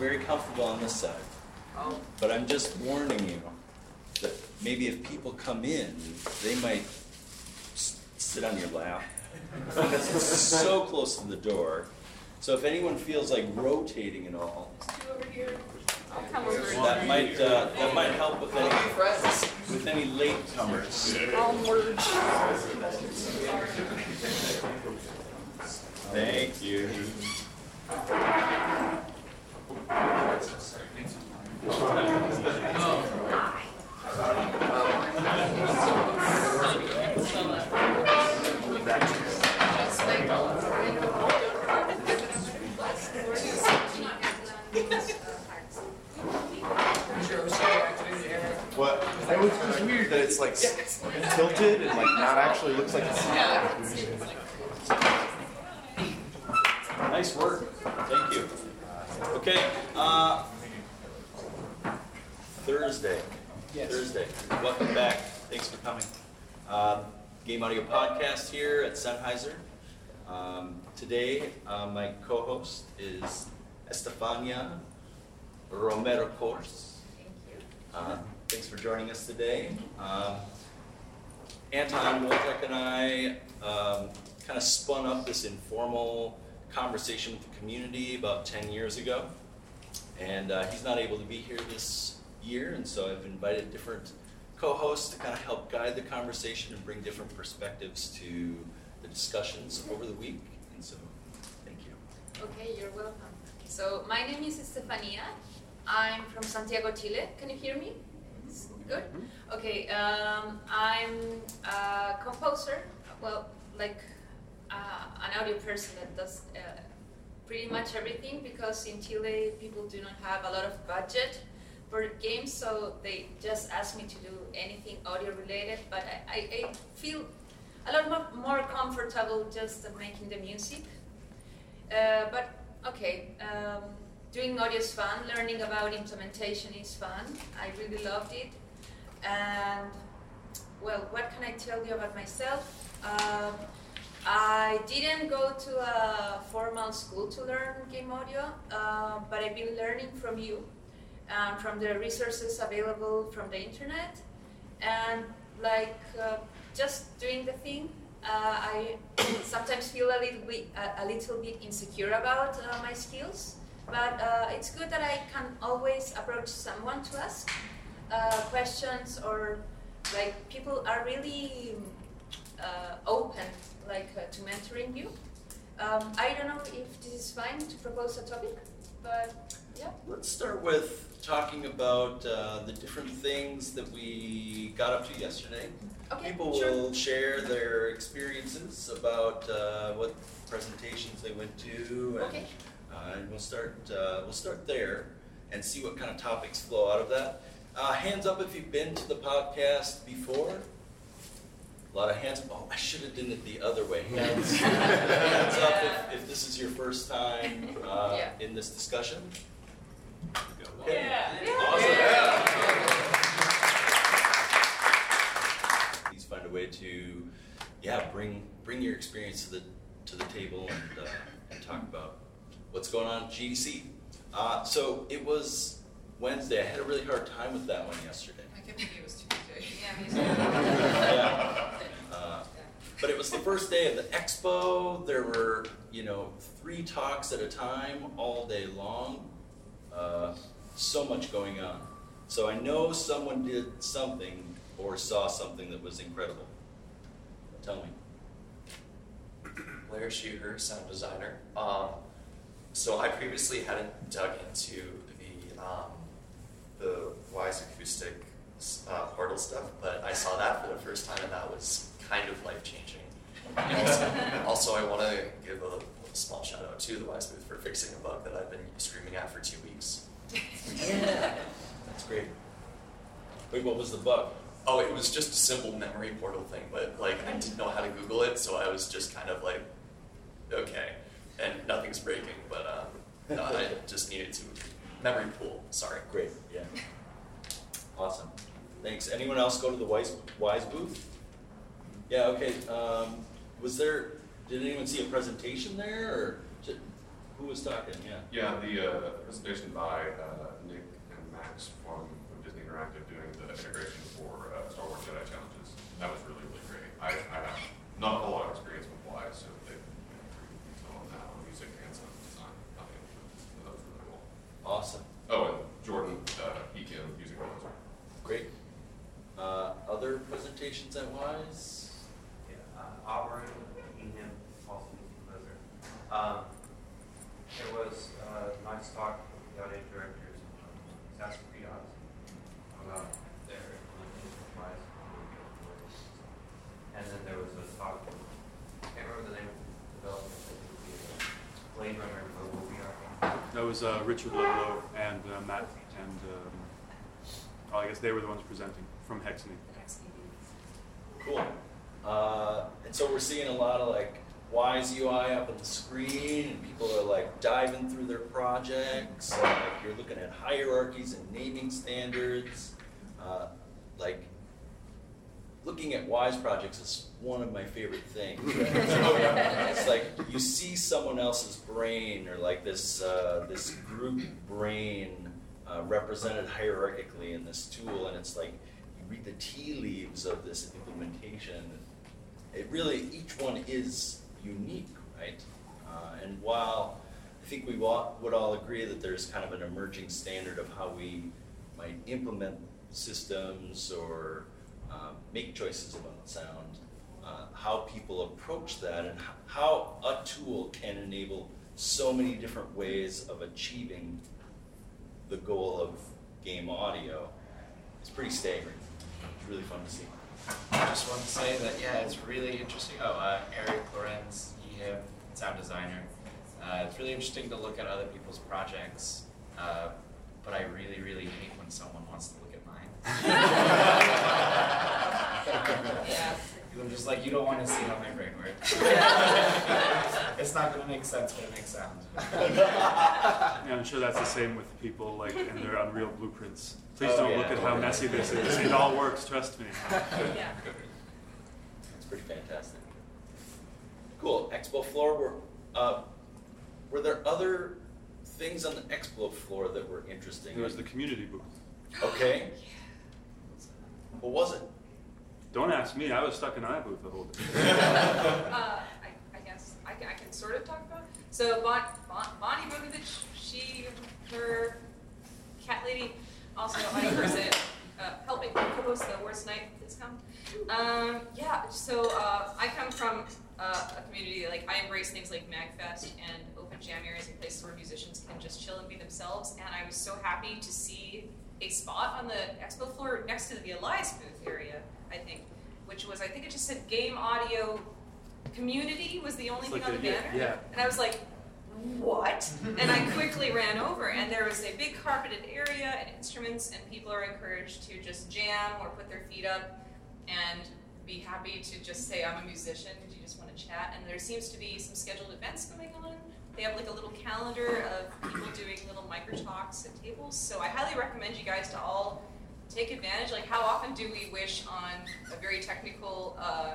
very comfortable on this side. But I'm just warning you that maybe if people come in, they might s- sit on your lap. Because it's so close to the door. So if anyone feels like rotating at all, that might uh, that might help with any with any latecomers. Thank you. What? I always it's weird that it's like tilted and like not actually looks like it's. Nice work. Thank you. Okay. Uh, Thursday. Thursday. Welcome back. Thanks for coming. Um, Game Audio Podcast here at Sennheiser. Um, today, uh, my co-host is Estefania Romero Course. Uh, thanks for joining us today. Um, Anton Woldhek and I um, kind of spun up this informal conversation with the community about 10 years ago. And uh, he's not able to be here this year, and so I've invited different co hosts to kind of help guide the conversation and bring different perspectives to the discussions over the week. And so, thank you. Okay, you're welcome. So my name is Estefania. I'm from Santiago, Chile. Can you hear me? Good. Okay. Um, I'm a composer. Well, like uh, an audio person that does uh, pretty much everything because in Chile people do not have a lot of budget for games, so they just ask me to do anything audio related. But I, I, I feel a lot more, more comfortable just making the music. Uh, but okay, um, doing audio is fun. Learning about implementation is fun. I really loved it. And well, what can I tell you about myself? Um, I didn't go to a formal school to learn game audio, uh, but I've been learning from you, um, from the resources available from the internet, and like uh, just doing the thing. Uh, I sometimes feel a little bit a, little bit insecure about uh, my skills, but uh, it's good that I can always approach someone to ask uh, questions or like people are really uh, open like uh, to mentoring you. Um, I don't know if this is fine to propose a topic, but yeah. Let's start with talking about uh, the different things that we got up to yesterday. Okay, People sure. will share their experiences about uh, what presentations they went to, and, Okay. uh, and we'll start. Uh, we'll start there and see what kind of topics flow out of that. Uh, hands up if you've been to the podcast before. A lot of hands. Oh, I should have done it the other way. Hands, hands up if, if this is your first time uh, Yeah. in this discussion. Yeah. Please find a way to, yeah, bring bring your experience to the to the table and uh, and talk about what's going on at GDC. Uh, so it was Wednesday. I had a really hard time with that one yesterday. I kept thinking it was Tuesday. Yeah. But it was the first day of the expo. There were, you know, three talks at a time all day long. Uh, so much going on. So I know someone did something or saw something that was incredible. Tell me. Larry Sheeher, sound designer. Um, so I previously hadn't dug into the um, the Wwise Acoustic uh, portal stuff, but I saw that for the first time, and that was kind of life changing. also, also, I want to give a small shout out to the Wwise booth for fixing a bug that I've been screaming at for two weeks. That's great. Wait, what was the bug? Oh, it was just a simple memory portal thing, but like I didn't know how to Google it, so I was just kind of like, okay, and nothing's breaking, but um, no, I just needed to memory pool. Sorry. Great, yeah. Awesome. Thanks. Anyone else go to the Wwise, Wwise booth? Yeah, okay, um, was there, did anyone see a presentation there, or ju- who was talking, yeah? Yeah, the uh, presentation by uh, Nick and Max from from Disney Interactive doing the integration for uh, Star Wars Jedi Challenges. That was really, really great. I, I have not a whole lot of experience with Wwise, so they pretty detail on that, on music and sound design. Think that was really cool. Awesome, Oh, and Jordan, uh, he can music composer. great. Uh, other presentations at Wwise? Yeah, uh, Auburn, Keenan, also music composer. Um, there was uh, a nice talk with the audio directors on Disaster Triage about their implementation of Wwise. And then there was a talk, I can't remember the name of the development, but it would be a Blade Runner mobile VR game. That was uh, Richard Ludlow and uh, Matt, and um, oh, I guess they were the ones presenting from Hexany. Cool. Uh, and so we're seeing a lot of like Wwise UI up on the screen, and people are like diving through their projects. Like, you're looking at hierarchies and naming standards. Uh, like looking at Wwise projects is one of my favorite things. Right? it's like you see someone else's brain, or like this uh, this group brain uh, represented hierarchically in this tool, and it's like you read the tea leaves of this implementation. It really each one is unique, right? Uh, and while I think we wa- would all agree that there's kind of an emerging standard of how we might implement systems or uh, make choices about sound, uh, how people approach that, and how a tool can enable so many different ways of achieving the goal of game audio, it's pretty staggering. It's really fun to see. I just want to say that yeah, it's really interesting. Oh, uh, Eric Lorenz, EHIM, sound designer. Uh, it's really interesting to look at other people's projects, uh, but I really, really hate when someone wants to look at mine. Yeah. I'm just like, you don't want to see how my brain works. it's not going to make sense, but it makes sound. Yeah, I'm sure that's the same with people like in their Unreal blueprints. Please Oh, don't yeah. look at how messy this is. It all works, trust me. Yeah. It's pretty fantastic. Cool. Expo floor. Were uh, were there other things on the expo floor that were interesting? It was the community booth. Okay. What was it? Don't ask me. I was stuck in iBooth the whole day. Uh, I, I guess I can, I can sort of talk about. So bon, bon, Bonnie Bogovich, she, her cat lady, also a person, uh, helped me co-host the worst night. Please come. Um, yeah. So uh, I come from uh, a community like I embrace things like Magfest and open jam areas and places where musicians can just chill and be themselves. And I was so happy to see a spot on the expo floor next to the Elias booth area. I think, which was I think it just said game audio community was the only It's thing like on the a- banner. yeah. And I was like, what? and I quickly ran over, and there was a big carpeted area and instruments, and people are encouraged to just jam or put their feet up and be happy to just say, I'm a musician, do you just want to chat? And there seems to be some scheduled events going on. They have like a little calendar of people doing little micro talks at tables. So I highly recommend you guys to all take advantage. Like, how often do we wish on a very technical uh,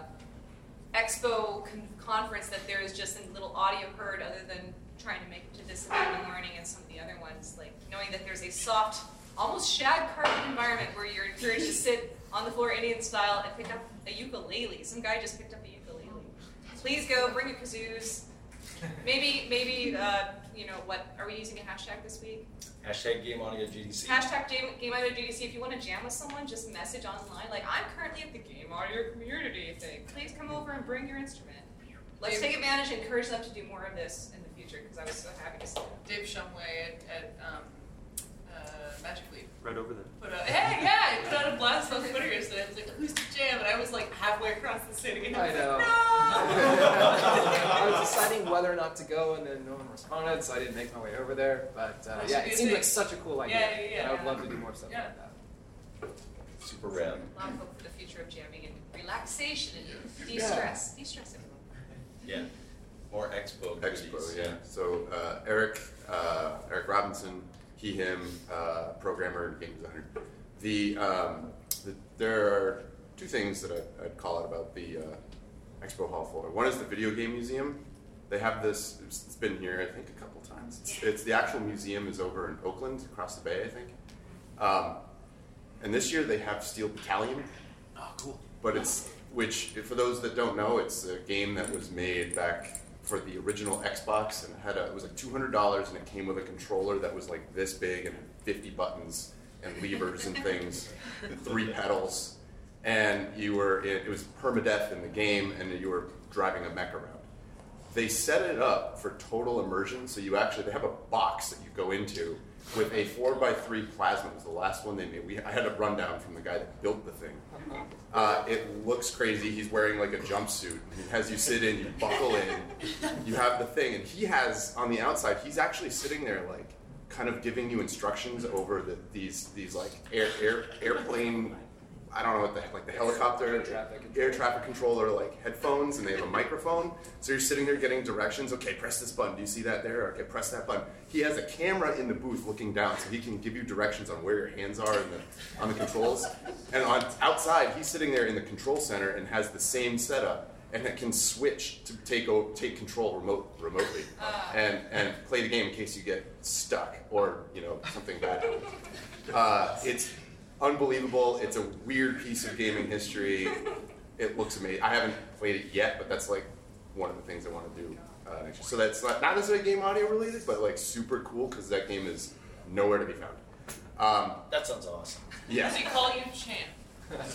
expo con- conference that there is just a little audio heard other than trying to make it to this in the morning and some of the other ones? Like, knowing that there's a soft, almost shag carpet environment where you're encouraged to sit on the floor Indian style and pick up a ukulele. Some guy just picked up a ukulele. Please go, bring your kazoos. Maybe, maybe, uh, you know, what, are we using a hashtag this week? Hashtag Game Audio GDC. Hashtag Game, Game Audio GDC. If you want to jam with someone, just message online. Like, I'm currently at the Game Audio community thing. Please come over and bring your instrument. Let's take advantage and encourage them to do more of this in the future because I was so happy to see that. Dave Shumway at, at um, Magic Leap Right over there. put out, hey, yeah, he put out a blast on Twitter yesterday. I was like, who's the jam? And I was like halfway across the city. And I I was know. like, I was deciding whether or not to go, and then no one responded, so I didn't make my way over there. But uh, yeah, it seemed like such a cool idea. Yeah, yeah, yeah. And I would love to do more stuff Yeah. like that. Super rad. A lot of hope for the future of jamming and relaxation and de-stress. De-stress everyone. Yeah. More expo. goodies, Expo, yeah. So uh, Eric, uh, Eric Robinson, he, him, uh, programmer, game designer. The, um, the there are two things that I, I'd call out about the uh, expo hall floor. One is the video game museum. They have this. It's, it's been here, I think, a couple times. It's, it's the actual museum is over in Oakland, across the bay, I think. Um, and this year they have Steel Battalion. Oh, cool. But it's which, for those that don't know, it's a game that was made back for the original Xbox, and it had a, it was like two hundred dollars, and it came with a controller that was like this big and fifty buttons and levers and things, and three pedals, and you were in, it was permadeath in the game, and you were driving a mech around. They set it up for total immersion, so you actually they have a box that you go into with a four by three plasma. It was the last one they made. We, I had a rundown from the guy that built the thing. Uh, it looks crazy. He's wearing like a jumpsuit. He has you sit in, you buckle in, you have the thing, and he has on the outside. He's actually sitting there like kind of giving you instructions over the, these these like air, air airplane. I don't know what the heck, like the helicopter Air traffic air traffic controller like headphones, and they have a microphone. So you're sitting there getting directions. Okay, press this button. Do you see that there? Okay, press that button. He has a camera in the booth looking down, so he can give you directions on where your hands are in the, on the controls. And on outside, he's sitting there in the control center and has the same setup, and it can switch to take take control remote remotely, and and play the game in case you get stuck or you know something bad. happens. Uh, it's unbelievable. It's a weird piece of gaming history. It looks amazing. I haven't played it yet, but that's like one of the things I want to do uh, next year. So that's not, not necessarily game audio related, but like super cool because that game is nowhere to be found. Um, That sounds awesome. yeah. Does he call you champ?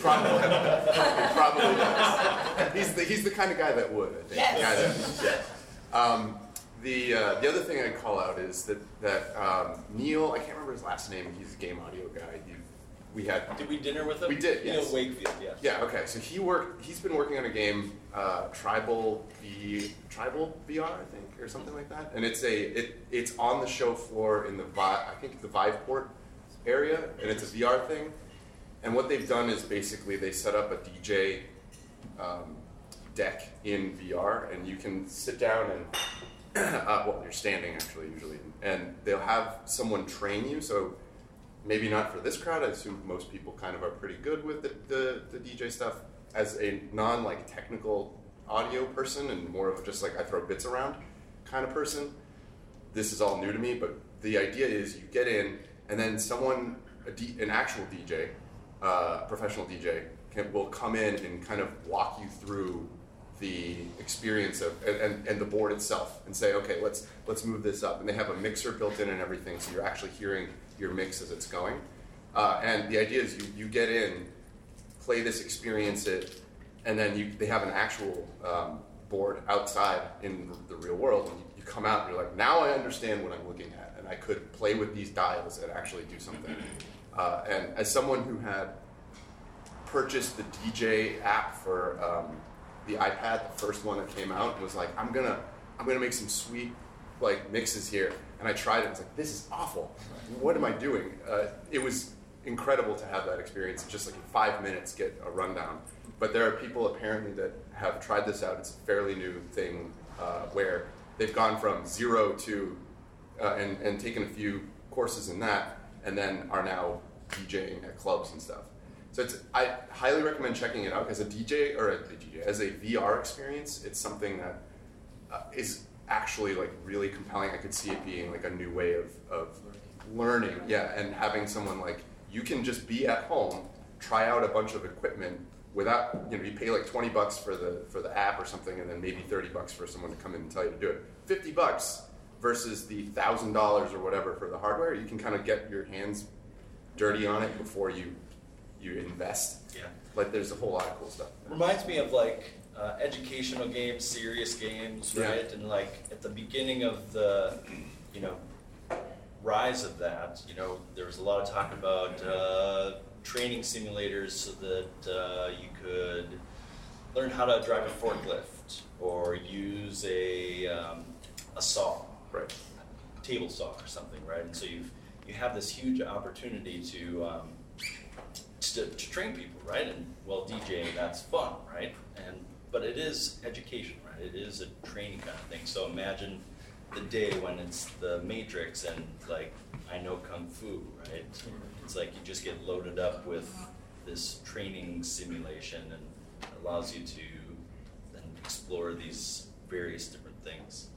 Probably, probably does. He's the, he's the kind of guy that would. I think. Yes. Guy that- yeah. Um, the uh, the other thing I'd call out is that that um, Neil, I can't remember his last name. He's a game audio guy. We had Did we dinner with him? We did, yes. Wakefield, yeah. yeah, okay. So he worked. He's been working on a game, uh, Tribe V, Tribe VR, I think, or something like that. And it's a it it's on the show floor in the Vi, I think the Viveport area, and it's a VR thing. And what they've done is basically they set up a DJ um, deck in VR, and you can sit down and uh, well, you're standing actually usually, and they'll have someone train you. So maybe not for this crowd. I assume most people kind of are pretty good with the, the, the DJ stuff. As a non like technical audio person and more of just like I throw bits around kind of person, this is all new to me. But the idea is you get in and then someone, an actual DJ, uh, professional DJ, can, will come in and kind of walk you through the experience of and, and, and the board itself and say, okay, let's let's move this up. And they have a mixer built in and everything, so you're actually hearing your mix as it's going. Uh, and the idea is you, you get in, play this, experience it, and then you, they have an actual um, board outside in the real world. And you, come out and you're like, now I understand what I'm looking at, and I could play with these dials and actually do something. Uh, and as someone who had purchased the DJ app for um, the iPad, the first one that came out, was like, I'm gonna, I'm gonna make some sweet like mixes here. And I tried it. was like, this is awful. What am I doing? Uh, it was incredible to have that experience. Just like in five minutes, get a rundown. But there are people apparently that have tried this out. It's a fairly new thing uh, where they've gone from zero to uh, and, and taken a few courses in that, and then are now DJing at clubs and stuff. So it's, I highly recommend checking it out as a DJ or a, DJ as a VR experience. It's something that uh, is actually like really compelling. I could see it being like a new way of, of learning. Yeah, and having someone like you can just be at home, try out a bunch of equipment without you know you pay like twenty bucks for the for the app or something, and then maybe thirty bucks for someone to come in and tell you to do it. Fifty bucks versus the thousand dollars or whatever for the hardware. You can kind of get your hands dirty on it before you you invest. Yeah. Like there's a whole lot of cool stuff. Reminds me of like uh, educational games, serious games, Yeah. right? And like at the beginning of the, you know, rise of that, you know, there was a lot of talk about uh, training simulators so that uh, you could learn how to drive a forklift or use a um, a saw, Right. table saw or something, right? And so you've you have this huge opportunity to, um, to to train people, right? And well, DJing that's fun, right? And but it is education, right? It is a training kind of thing. So imagine the day when it's the Matrix and like I know kung fu, right? It's like you just get loaded up with this training simulation and allows you to then explore these various different things?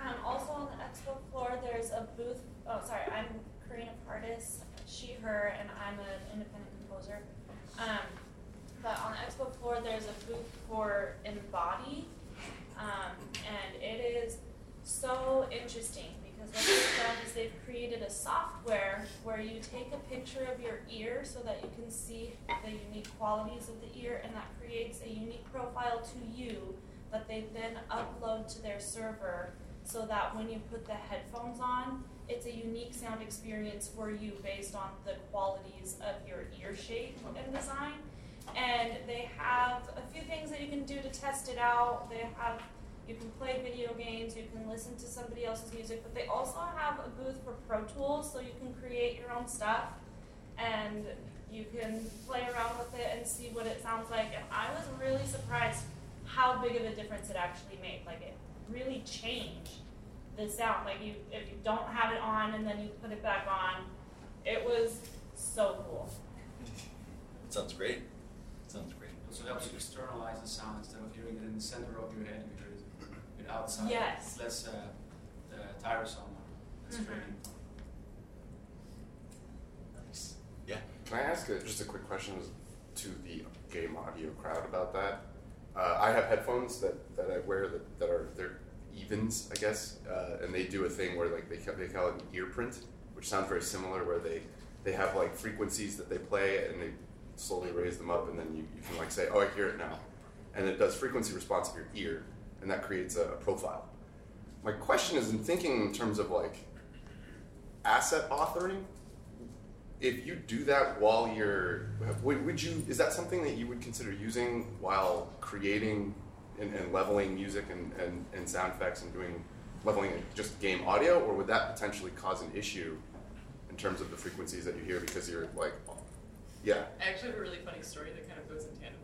Um, also on the expo floor, there's a booth. Oh, sorry, I'm Karina Pardis, she, her, and I'm an independent composer. Um, but on the expo floor, there's a booth for Embody, um, and it is so interesting because what they've done is they've created a software where you take a picture of your ear so that you can see the unique qualities of the ear, and that creates a unique profile to you that they then upload to their server so that when you put the headphones on, it's a unique sound experience for you based on the qualities of your ear shape and design. And they have a few things that you can do to test it out. They have you can play video games, you can listen to somebody else's music, but they also have a booth for Pro Tools so you can create your own stuff and you can play around with it and see what it sounds like. And I was really surprised how big of a difference it actually made. Like it really changed the sound. Like you, if you don't have it on and then you put it back on, it was so cool. It Sounds great. Sounds great. Also helps you externalize the sound instead of hearing it in the center of your head. You hear it outside. Yes. It's less uh, uh, tiresome. That's Mhm. great. Nice. Yeah. Can I ask a, just a quick question to the game audio crowd about that? Uh, I have headphones that, that I wear that, that are they're evens, I guess, uh, and they do a thing where like they ca- they call it an ear print, which sounds very similar, where they they have like frequencies that they play and they slowly raise them up, and then you, you can like say, oh, I hear it now, and it does frequency response of your ear, and that creates a, a profile. My question is in thinking in terms of like asset authoring, if you do that while you're would, would you is that something that you would consider using while creating and, and leveling music and, and, and sound effects and doing leveling just game audio or would that potentially cause an issue in terms of the frequencies that you hear because you're like yeah I actually have a really funny story that kind of goes in tandem.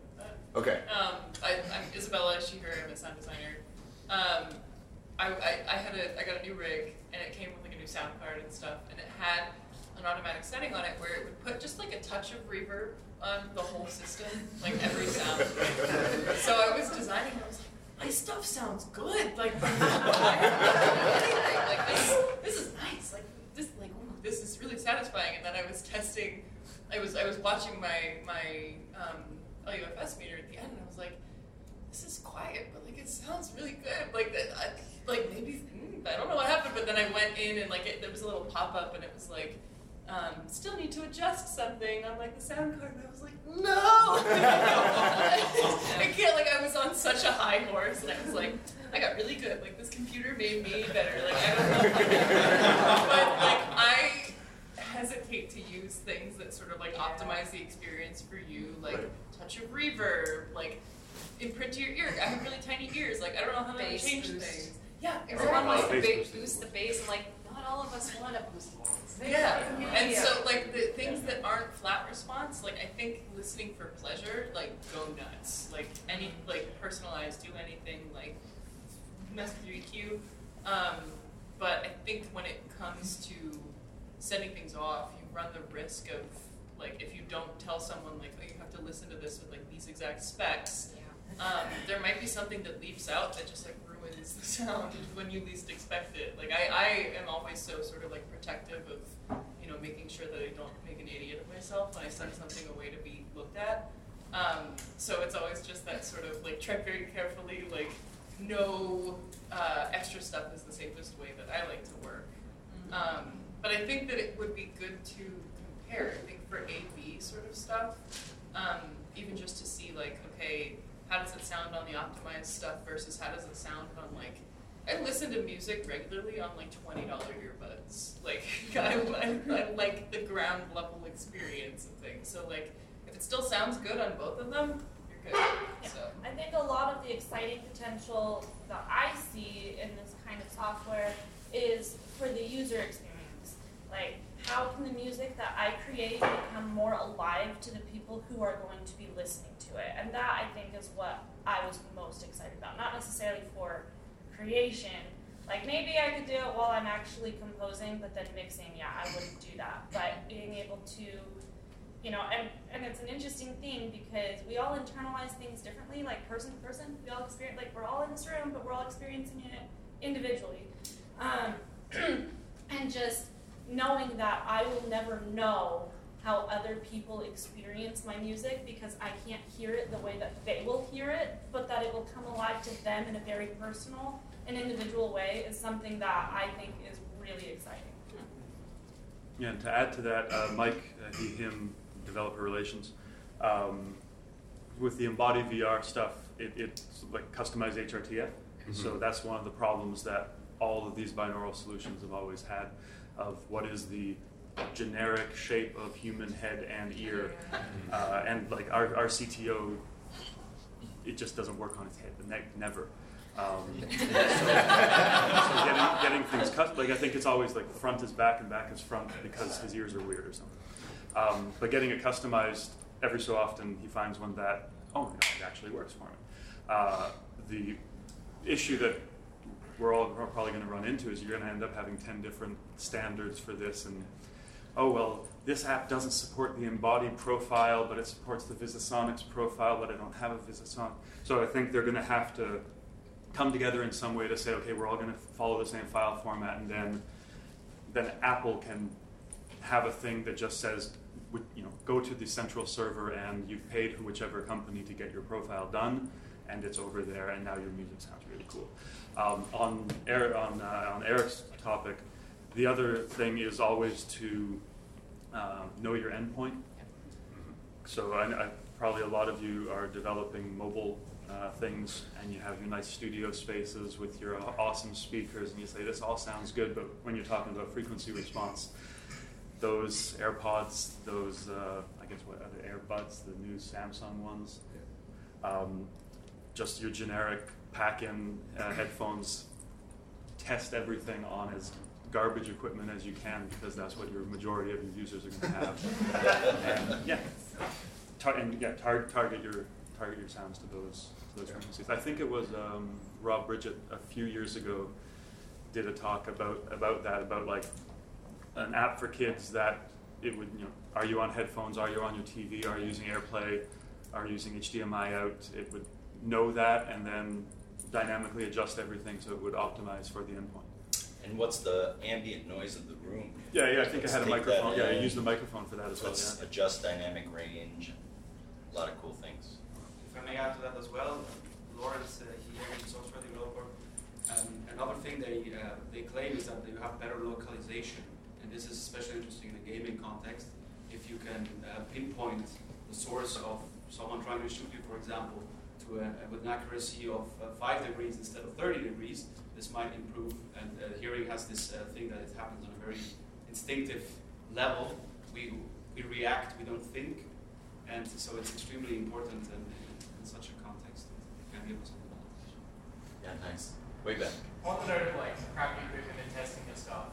Okay Um, I, I'm Isabella, she, her, I'm a sound designer. Um, I, I, I had a, I got a new rig, and it came with like a new sound card and stuff, and it had an automatic setting on it where it would put just like a touch of reverb on the whole system, like every sound. so I was designing, I was like, my stuff sounds good, like, like this, this is nice, like this, like ooh, this is really satisfying. And then I was testing, I was, I was watching my my um, LUFS meter at the end, and I was like, this is quiet, but like it sounds really good. Like that, I, like maybe mm, I don't know what happened, but then I went in and like it, there was a little pop up, and it was like. Um, still need to adjust something on like the sound card, and I was like, no, I can't. Like I was on such a high horse, and I was like, I got really good. Like this computer made me better. Like I don't know, but like I hesitate to use things that sort of like optimize the experience for you, like Right. Touch of reverb, like imprint to your ear. I have really tiny ears. Like I don't know how to Bass change boost. things. Yeah, Everyone wants to Bass ba- boost. boost the bass, and like, not all of us want to boost the bass. Yeah, and so like the things that aren't flat response, like I think listening for pleasure, like go nuts. Like any like personalized, do anything, like mess with your EQ. Um, but I think when it comes to sending things off, you run the risk of like if you don't tell someone like oh you have to listen to this with like these exact specs, um, there might be something that leaps out that just like ruins the sound when you least expect it. Like I, I am always so sort of like protective of, you know, making sure that I don't make an idiot of myself when I send something away to be looked at. Um, so it's always just that sort of like tread very carefully, like no uh, extra stuff is the safest way that I like to work. Um, but I think that it would be good to compare. I think for A/B sort of stuff, um, even just to see like, okay, how does it sound on the optimized stuff versus how does it sound on like. I listen to music regularly on like twenty dollar earbuds. Like I, I, I like the ground level experience of things. So like, if it still sounds good on both of them, you're good. So. I think a lot of the exciting potential that I see in this kind of software is for the user experience. Like, how can the music that I create become more alive to the people who are going to be listening to it? And that, I think, is what I was most excited about. Not necessarily for creation. Like, maybe I could do it while I'm actually composing, but then mixing, yeah, I wouldn't do that. But being able to you know, and, and it's an interesting thing because we all internalize things differently, like person to person. We all experience, like we're all in this room, but we're all experiencing it individually. Um, and just knowing that I will never know how other people experience my music because I can't hear it the way that they will hear it, but that it will come alive to them in a very personal and individual way is something that I think is really exciting. Yeah, and to add to that, uh, Mike, uh, he, him, developer relations, um, with the embodied VR stuff, it, it's like customized HRTF. Mm-hmm. So that's one of the problems that all of these binaural solutions have always had of what is the generic shape of human head and ear. Uh, and like our, our CTO, it just doesn't work on its head, the neck never. Um, so, so getting, getting things cut, like I think it's always like front is back and back is front because his ears are weird or something. Um, but getting it customized every so often, he finds one that, oh my god, it actually works for me. Uh, the issue that we're all probably going to run into is you're going to end up having 10 different standards for this and oh well this app doesn't support the embodied profile but it supports the visisonics profile but i don't have a visisonic so i think they're going to have to come together in some way to say okay we're all going to follow the same file format and then then apple can have a thing that just says you know go to the central server and you've paid whichever company to get your profile done and it's over there and now your music sounds really cool. Um, on, Eric, on, uh, on Eric's topic, the other thing is always to um, know your endpoint. So I, I, probably a lot of you are developing mobile uh, things and you have your nice studio spaces with your awesome speakers and you say this all sounds good, but when you're talking about frequency response, those AirPods, those uh, I guess what are the AirBuds, the new Samsung ones, um, just your generic pack-in uh, headphones, test everything on as garbage equipment as you can because that's what your majority of your users are going to have. and yeah, tar- and yeah, tar- target your target your sounds to those to those frequencies. I think it was um, Rob Bridgett a few years ago did a talk about about that about like an app for kids that it would you know are you on headphones? Are you on your TV are you using AirPlay? Are you using HDMI out? It would know that and then dynamically adjust everything so it would optimize for the endpoint. And what's the ambient noise of the room? Yeah, yeah, I think Let's I had a microphone. Yeah, I used the microphone for that as well. Let's Yeah. adjust dynamic range. A lot of cool things. If I may add to that as well, Lawrence uh, here, a software developer. Um, another thing they uh, they claim is that they have better localization, and this is especially interesting in the gaming context. If you can uh, pinpoint the source of someone trying to shoot you, for example, to a, with an accuracy of uh, five degrees instead of 30 degrees, this might improve. And uh, hearing has this uh, thing that it happens on a very instinctive level. We we react, we don't think, and so it's extremely important in, in such a context. It can give us some knowledge. Yeah, nice. Way back. On the note of like crappy equipment and testing your stuff.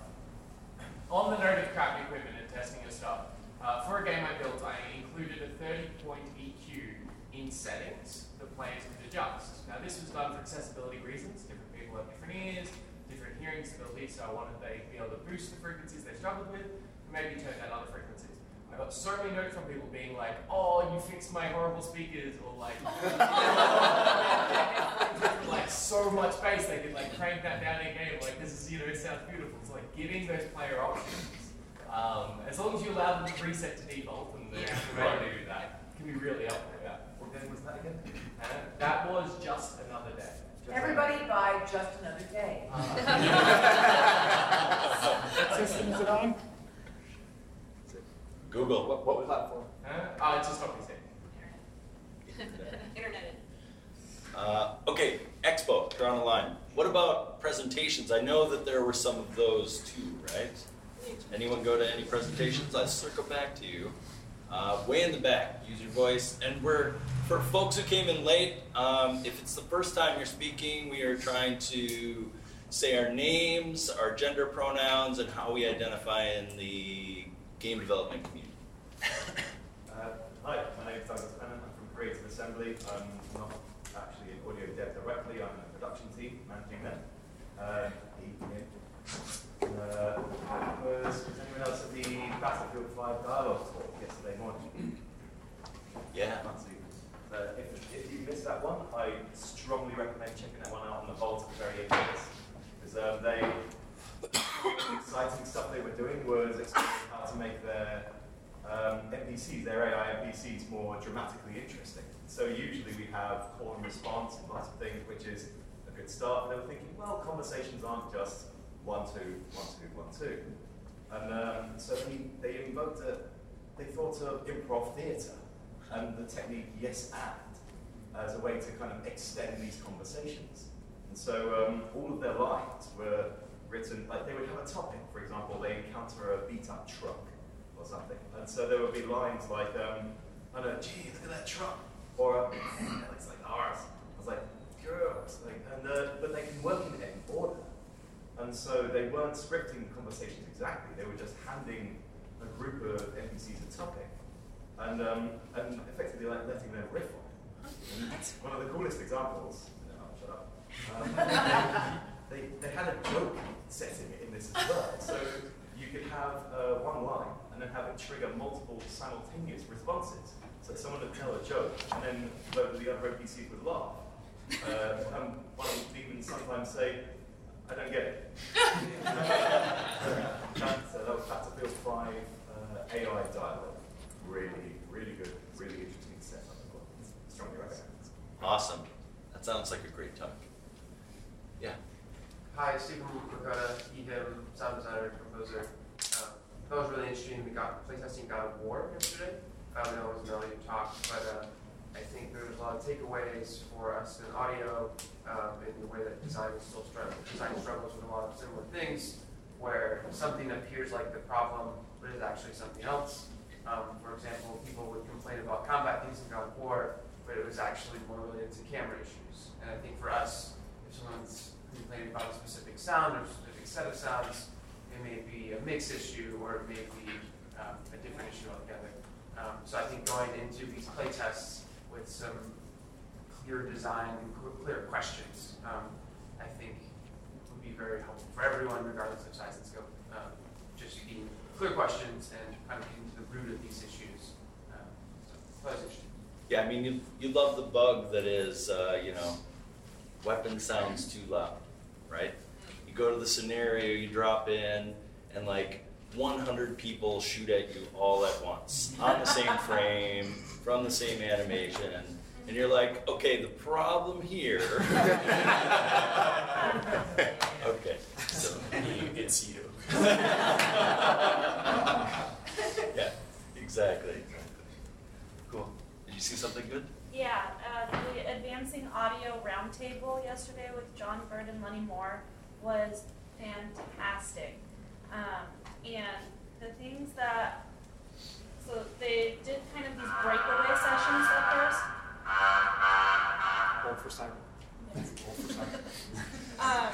On the note of crappy equipment and testing your stuff, uh, for a game I built, I included a 30 point EQ in settings the players could adjust. Now this was done for accessibility reasons. Different people have different ears, different hearing disabilities, so I wanted they to be able to boost the frequencies they struggled with, and maybe turn down other frequencies. I got so many notes from people being like, oh, you fixed my horrible speakers, or like, like so much bass they could like crank that down in game, like this is, you know, it sounds beautiful. So like giving those player options, um, as long as you allow them to reset to default and they're ready to do that, can be really helpful. Yeah. What game was that again? Uh, that was just another day. Just Everybody buy just another day. What system is it on? Google. What, what platform? Huh? Oh, it's just what we said. Internet. Uh, okay, Expo, you're on the line. What about presentations? I know that there were some of those too, right? Anyone go to any presentations? I'll circle back to you. Uh, way in the back, use your voice. And we're, for folks who came in late, um, if it's the first time you're speaking, we are trying to say our names, our gender pronouns, and how we identify in the game development community. Uh, hi, my name is Douglas Bennett. I'm from Creative Assembly. I'm not actually an audio dev directly. I'm the production team managing them. Uh. Uh, was, was anyone else at the Battlefield 5 dialogue? Yeah. If, if you missed that one, I strongly recommend checking that one out on the vault at the very end of this. Because um, they, the exciting stuff they were doing was exploring how to make their um, NPCs, their AI NPCs, more dramatically interesting. So usually we have call and response and lots of things, which is a good start. And they were thinking, well, conversations aren't just one, two, one, two, one, two. And um, so they, they invoked a, they thought of improv theatre and the technique yes and as a way to kind of extend these conversations. And so um, all of their lines were written, like they would have a topic, for example, they encounter a beat up truck or something. And so there would be lines like, um, I don't know, gee, look at that truck. Or, looks like ours. I was like, girls. Like, and, uh, but they can work in any order. And so they weren't scripting the conversations exactly, they were just handing a group of NPCs a topic and, um, and effectively like letting them riff on it. One of the coolest examples, no, shut up, um, they, they had a joke setting in this as well. So you could have uh, one line and then have it trigger multiple simultaneous responses. So someone would tell a joke and then both of the other NPCs would laugh. Uh, and one would even sometimes say, I don't get it. That's, uh, that was Battlefield 5 uh, AI dialogue. Really, really good, really interesting setup as well. Strongly recommend. Awesome. That sounds like a great talk. Yeah. Hi, Stephen Makota, he, him, sound designer, composer. Um, that was really interesting. We got playtesting God of War yesterday. I know it was an earlier talk, but uh, I think there's a lot of takeaways for us in audio um, in the way that design is still struggling. Design struggles with a lot of similar things, where something appears like the problem, but is actually something else. Um, for example, people would complain about combat things in of War, but it was actually more related to camera issues. And I think for us, if someone's complaining about a specific sound or a specific set of sounds, it may be a mix issue or it may be um, a different issue altogether. Um, so I think going into these playtests with some clear design and clear questions, um, I think would be very helpful for everyone, regardless of size and scope. Um, just being clear questions and kind of getting to the root of these issues. Um, so that interesting. Yeah, I mean, you, you love the bug that is, uh, you know, weapon sounds too loud, right? You go to the scenario, you drop in, and like 100 people shoot at you all at once on the same frame, from the same animation, and you're like, okay, the problem here. okay, so it's you. yeah, exactly. Cool. Did you see something good? Yeah, uh, the Advancing Audio Roundtable yesterday with John Byrd and Lennie Moore was fantastic. Um, and the things that, so they did kind of these breakaway sessions at first. Hold for silent. um,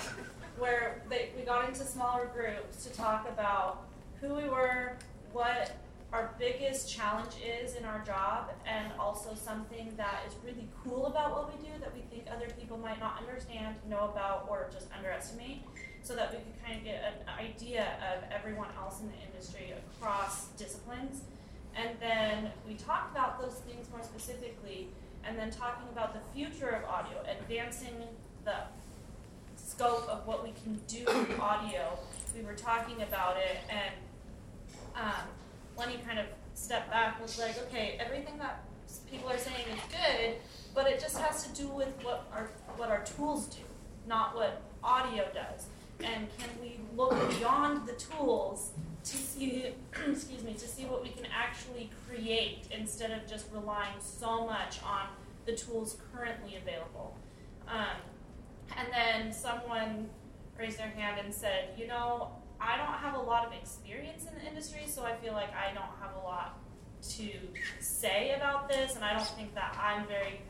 where they, we got into smaller groups to talk about who we were, what our biggest challenge is in our job, and also something that is really cool about what we do that we think other people might not understand, know about, or just underestimate, so that we could kind of get an idea of everyone else in the industry across disciplines. And then we talked about those things more specifically, and then talking about the future of audio, advancing the scope of what we can do with audio. We were talking about it, and um, Lennie kind of stepped back was like, okay, everything that people are saying is good, but it just has to do with what our what our tools do, not what audio does. And can we look beyond the tools to see, excuse me, to see what we can actually create instead of just relying so much on the tools currently available? Um, and then someone raised their hand and said, you know, I don't have a lot of experience in the industry, so I feel like I don't have a lot to say about this, and I don't think that I'm very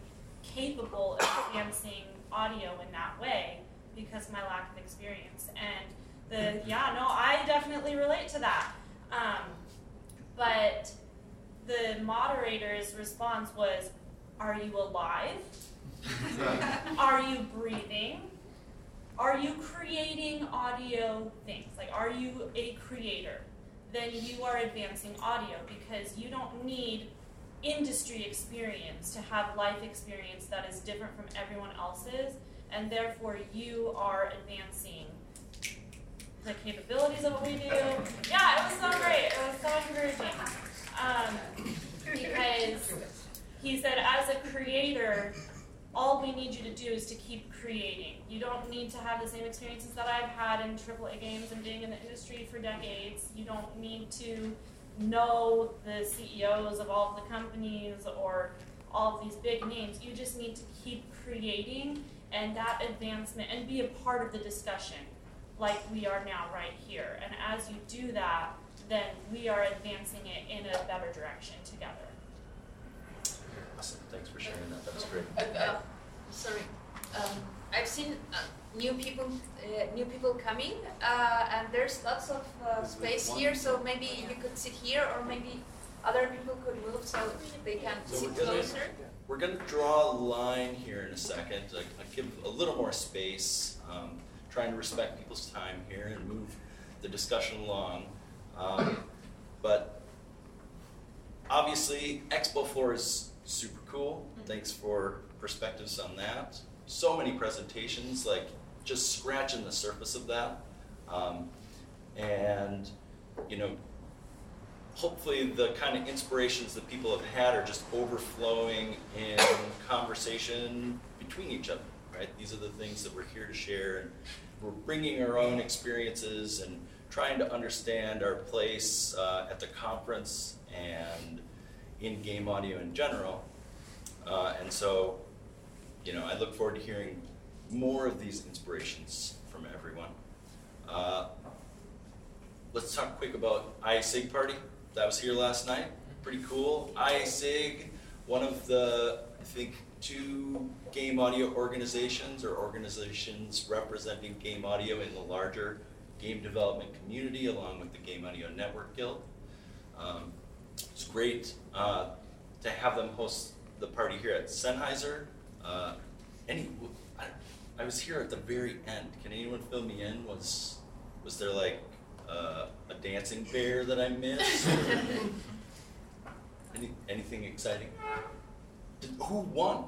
capable of advancing audio in that way because of my lack of experience. And the yeah, no, I definitely relate to that. Um, but the moderator's response was, "Are you alive? Are you breathing? Are you creating audio things? Like, are you a creator? Then you are advancing audio because you don't need industry experience to have life experience that is different from everyone else's, and therefore you are advancing the capabilities of what we do. Yeah, it was so great. It was so encouraging. Um, because he said, as a creator, all we need you to do is to keep creating. You don't need to have the same experiences that I've had in AAA games and being in the industry for decades. You don't need to know the CEOs of all of the companies or all of these big names. You just need to keep creating and that advancement and be a part of the discussion like we are now right here. And as you do that, then we are advancing it in a better direction together. Awesome. Thanks for sharing that. That's great. Uh, uh, sorry. Um, I've seen uh, new people, uh, new people coming, uh, and there's lots of uh, space here. So maybe you could sit here, or maybe other people could move so they can So sit we're gonna- closer. We're going to draw a line here in a second, like like give a little more space, um, trying to respect people's time here and move the discussion along. Um, but obviously, Expo Floor is super cool. Thanks for perspectives on that. So many presentations, like just scratching the surface of that. Um, and, you know, hopefully the kind of inspirations that people have had are just overflowing in conversation between each other, right? These are the things that we're here to share, and we're bringing our own experiences and trying to understand our place uh, at the conference and in game audio in general. Uh, and so, you know, I look forward to hearing more of these inspirations from everyone. Uh, let's talk quick about ISIG party. That was here last night. Pretty cool. ISIG, one of the, I think, two game audio organizations or organizations representing game audio in the larger game development community, along with the Game Audio Network Guild. Um, it's great uh, to have them host the party here at Sennheiser. Uh, any, I, I was here at the very end. Can anyone fill me in? Was was there like uh, a dancing bear that I missed? Any, anything exciting? Did, who won?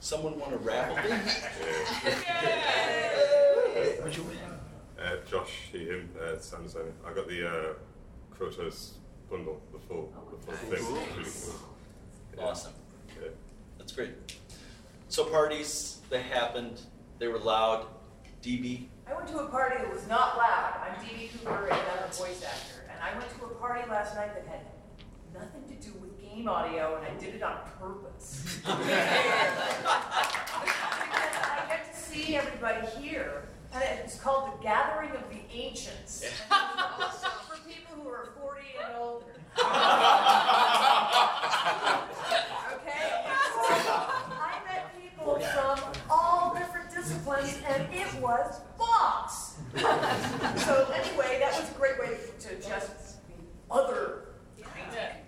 Someone won a raffle? What'd you win? Uh, Josh, he, him, uh, sound. I got the uh, Krotos bundle, the full, oh, the full thing. Cool. Really cool. Yeah. Awesome. Yeah. That's great. So parties, they happened. They were loud. DB, I went to a party that was not loud. I'm DB Cooper and I'm a voice actor. And I went to a party last night that had nothing to do with game audio and I did it on purpose. because I get to see everybody here. And it's called the Gathering of the Ancients. For people who are 40 and older. Okay? I met people from all different disciplines, and it was boss. so anyway, that was a great way to just be other.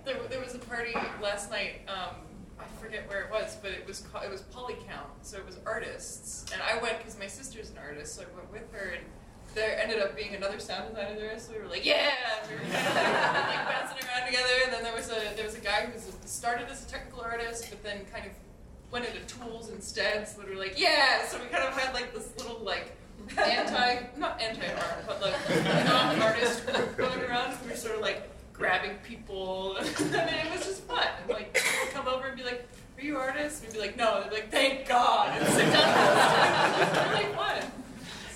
There, there was a party last night. Um, I forget where it was, but it was it was Polycount, so it was artists, and I went because my sister's an artist, so I went with her, and there ended up being another sound designer there, so we were like, yeah, like bouncing around together, and then there was a there was a guy who started as a technical artist, but then kind of went into tools instead, so we were like, yeah, so we kind of had like this little like anti not anti art, but like non artist group going around, we were sort of like grabbing people. I mean, it was just fun. And, like, come over and be like, "Are you artists?" We'd be like, "No." They'd be like, "Thank God!" And sit down. It was fun.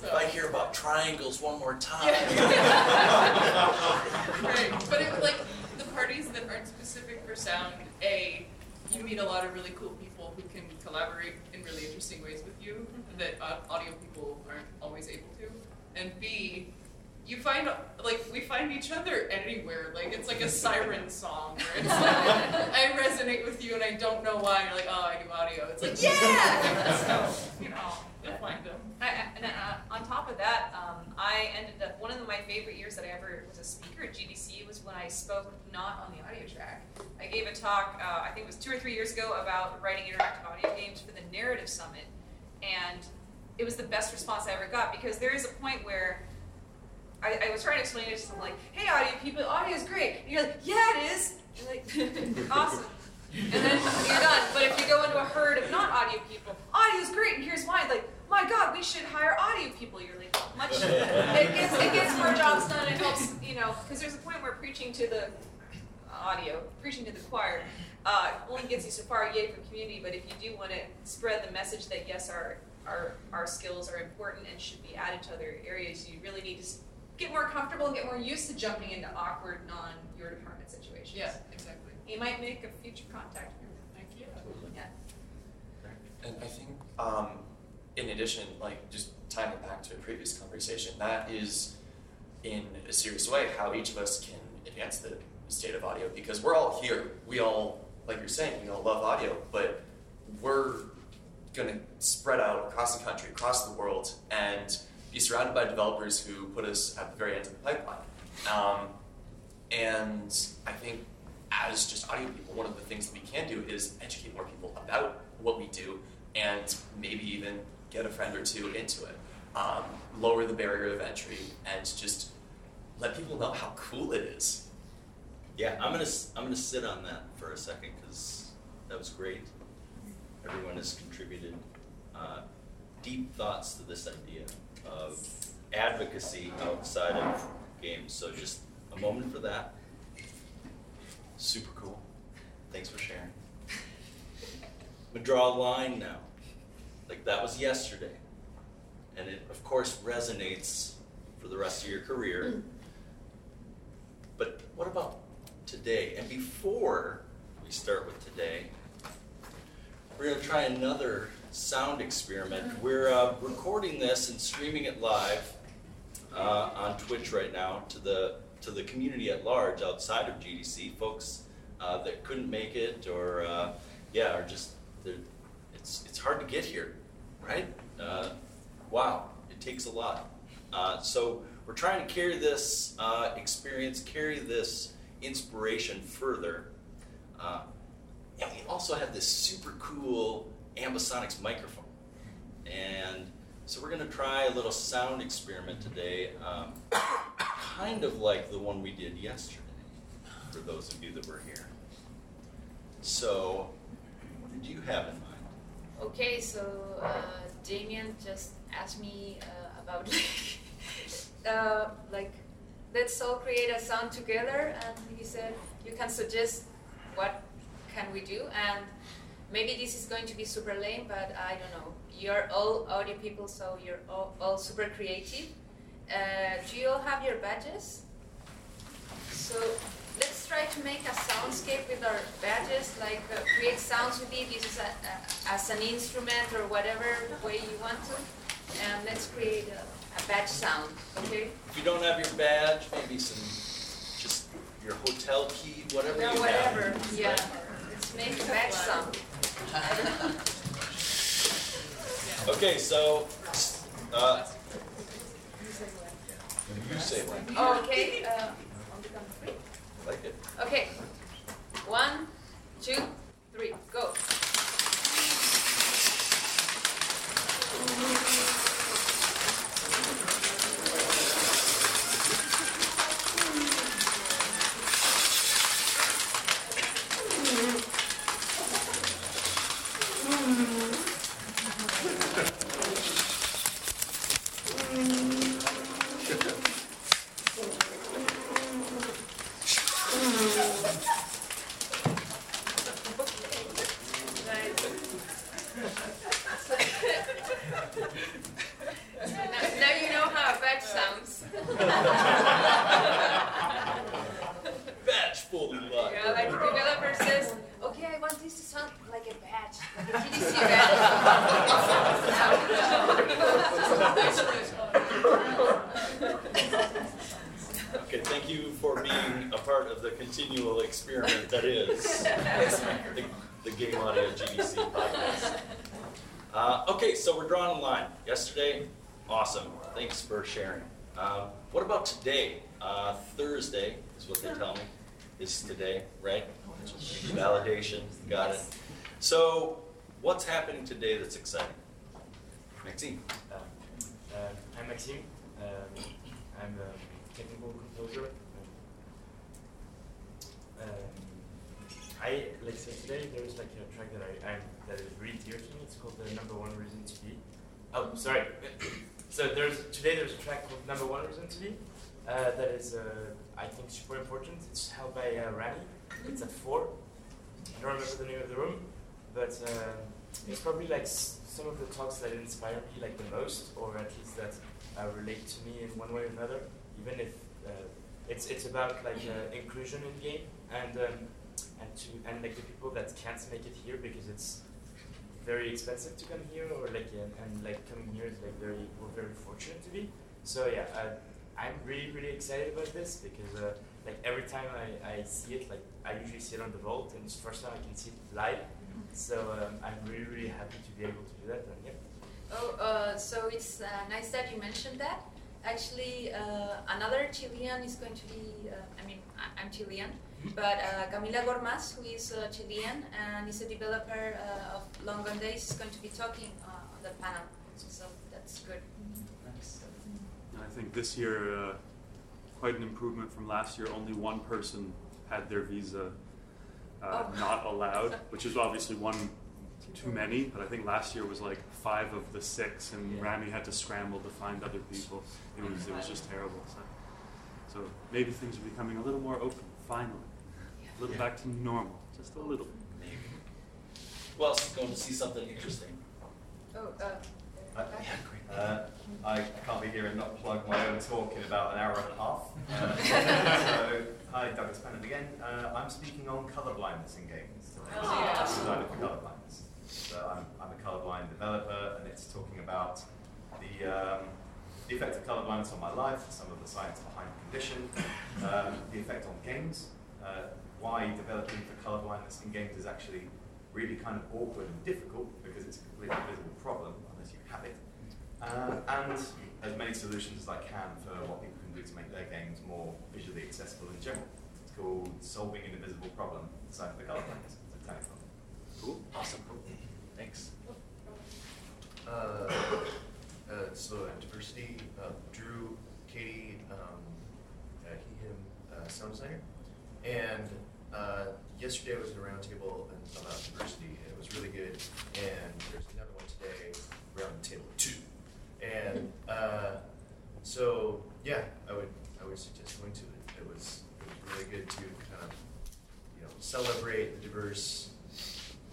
So. if I hear about triangles one more time. right. But it like the parties that aren't specific for sound. A, you meet a lot of really cool people who can collaborate in really interesting ways with you that uh, audio people aren't always able to. And B, you find like we find each other anywhere. Like it's like a siren song where it's like I resonate with you and I don't know why. You're like, oh, I do audio. It's like yeah. so you know, you'll find them. I, I- and uh, on top of that, um, I ended up one of my favorite years that I ever was a speaker at GDC was when I spoke not on the audio track. I gave a talk, uh, I think it was two or three years ago, about writing interactive audio games for the Narrative Summit, and it was the best response I ever got because there is a point where I, I was trying to explain it to them like, "Hey, audio people, audio is great." And you're like, "Yeah, it is." You're like, "Awesome." And then you're done. But if you go into a herd of not audio people, audio is great, and here's why. Like, my God, we should hire audio people. You're like, much it gets it gets more jobs done. It helps, you know, because there's a point where preaching to the audio, preaching to the choir, uh, only gets you so far. Yay for community, but if you do want to spread the message that yes, our our our skills are important and should be added to other areas, you really need to get more comfortable and get more used to jumping into awkward, non your department situations. Yeah, exactly. You might make a future contact. Thank you. Yeah. And I think, um, in addition, like just tying it back to a previous conversation, that is, in a serious way, how each of us can advance the state of audio because we're all here. We all, like you're saying, we all love audio, but we're going to spread out across the country, across the world, and be surrounded by developers who put us at the very end of the pipeline. Um, and I think as just audio people, one of the things that we can do is educate more people about what we do and maybe even get a friend or two into it. Um, lower the barrier of entry and just let people know how cool it is. Yeah, I'm gonna I'm gonna sit on that for a second because that was great. Everyone has contributed uh, deep thoughts to this idea of advocacy outside of games. So just a moment for that. Super cool. Thanks for sharing. I'm gonna draw a line now. Like that was yesterday. And it of course resonates for the rest of your career. But what about today? And before we start with today, we're going to try another sound experiment. We're uh, recording this and streaming it live uh, on Twitch right now to the to the community at large outside of GDC, folks uh, that couldn't make it or uh, yeah, are just it's it's hard to get here, right? Uh, wow, it takes a lot. Uh, so we're trying to carry this experience, carry this inspiration further. and we also have this super cool ambisonics microphone. And so we're going to try a little sound experiment today, um, kind of like the one we did yesterday, for those of you that were here. So, what did you have in mind? Okay, so uh, Damien just asked me uh, about uh, like let's all create a sound together, and he said you can suggest what can we do, and maybe this is going to be super lame, but I don't know. You're all audio people, so you're all, all super creative. Uh, do you all have your badges? So let's try to make a soundscape with our badges, like uh, create sounds with it, use it as, as an instrument or whatever way you want to. And let's create a, a badge sound, okay? If you don't have your badge, maybe some, just your hotel key, whatever yeah, you whatever. have. Yeah, let's make a badge sound. Okay, so, uh, you say one. Okay, uh, on the count of three. Like it. Okay, one, two, three, go. now, now you know how a badge sounds. Badge fully live. Yeah, like the developer says, okay, I want this to sound like a badge, like a GDC badge. Okay, thank you for being a part of the continual experiment that is the, the Game Audio GDC podcast. Uh, okay, so we're drawing a line. Yesterday, awesome. Thanks for sharing. Um, what about today? Uh, Thursday is what they tell me is today, right? Validation, got it. So, what's happening today that's exciting? Maxime. Uh, I'm Maxime. Um, I'm a technical composer. Um, I like so today there's like a track that I I'm, that is really dear to me. It's called the number one reason to be. Oh, sorry. so there's today there's a track called Number One Reason to Be uh, that is uh, I think it's super important. It's held by uh, Rami. It's at four. I don't remember the name of the room, but uh, it's probably like some of the talks that inspire me like the most, or at least that uh, relate to me in one way or another. Even if uh, it's it's about like uh, inclusion in game and um, and to and like the people that can't make it here because it's very expensive to come here or like and, and like coming here is like very we're very fortunate to be. So yeah, I'm really really excited about this because uh, like every time I, I see it like I usually see it on the vault and it's the first time I can see it live. So um, I'm really really happy to be able to do that and yeah. Oh, uh, so it's uh, nice that you mentioned that. Actually, uh, another Chilean is going to be, uh, I mean, I- I'm Chilean, but uh, Camila Gormaz, who is uh, Chilean and is a developer uh, of Long Days, is going to be talking uh, on the panel. So that's good. I think this year, uh, quite an improvement from last year. Only one person had their visa uh, Oh. not allowed, which is obviously one too many. But I think last year was like five of the six, and Rami had to scramble to find other people. It was it was just terrible. So, so maybe things are becoming a little more open finally, a little back to normal, just a little. Maybe. Who else is going to see something interesting? Oh, uh, Uh, uh, I can't be here and not plug my own talk in about an hour and a half. Uh, so, hi, Douglas Pennant again. Uh, I'm speaking on colourblindness in games. Oh, yeah. Designer for colourblindness. So I'm, I'm a colourblind developer, and it's talking about the, um, the effect of colourblindness on my life, some of the science behind the condition, um, the effect on games, uh, why developing for colourblindness in games is actually really kind of awkward and difficult because it's a completely invisible problem unless you have it. Uh, and as many solutions as I can for what people can do to make their games more visually accessible in general. It's called Solving an Invisible Problem, Design for Colourblindness. It's a tiny. Cool. Awesome. Thanks. Uh, uh, so uh, diversity, uh, Drew, Katie, um, uh, he, him, sound designer, and yesterday was a roundtable about diversity, and it was really good. And there's another one today, roundtable two, and uh, so yeah, I would I would suggest going to it. It was it was really good to kind of you know celebrate the diverse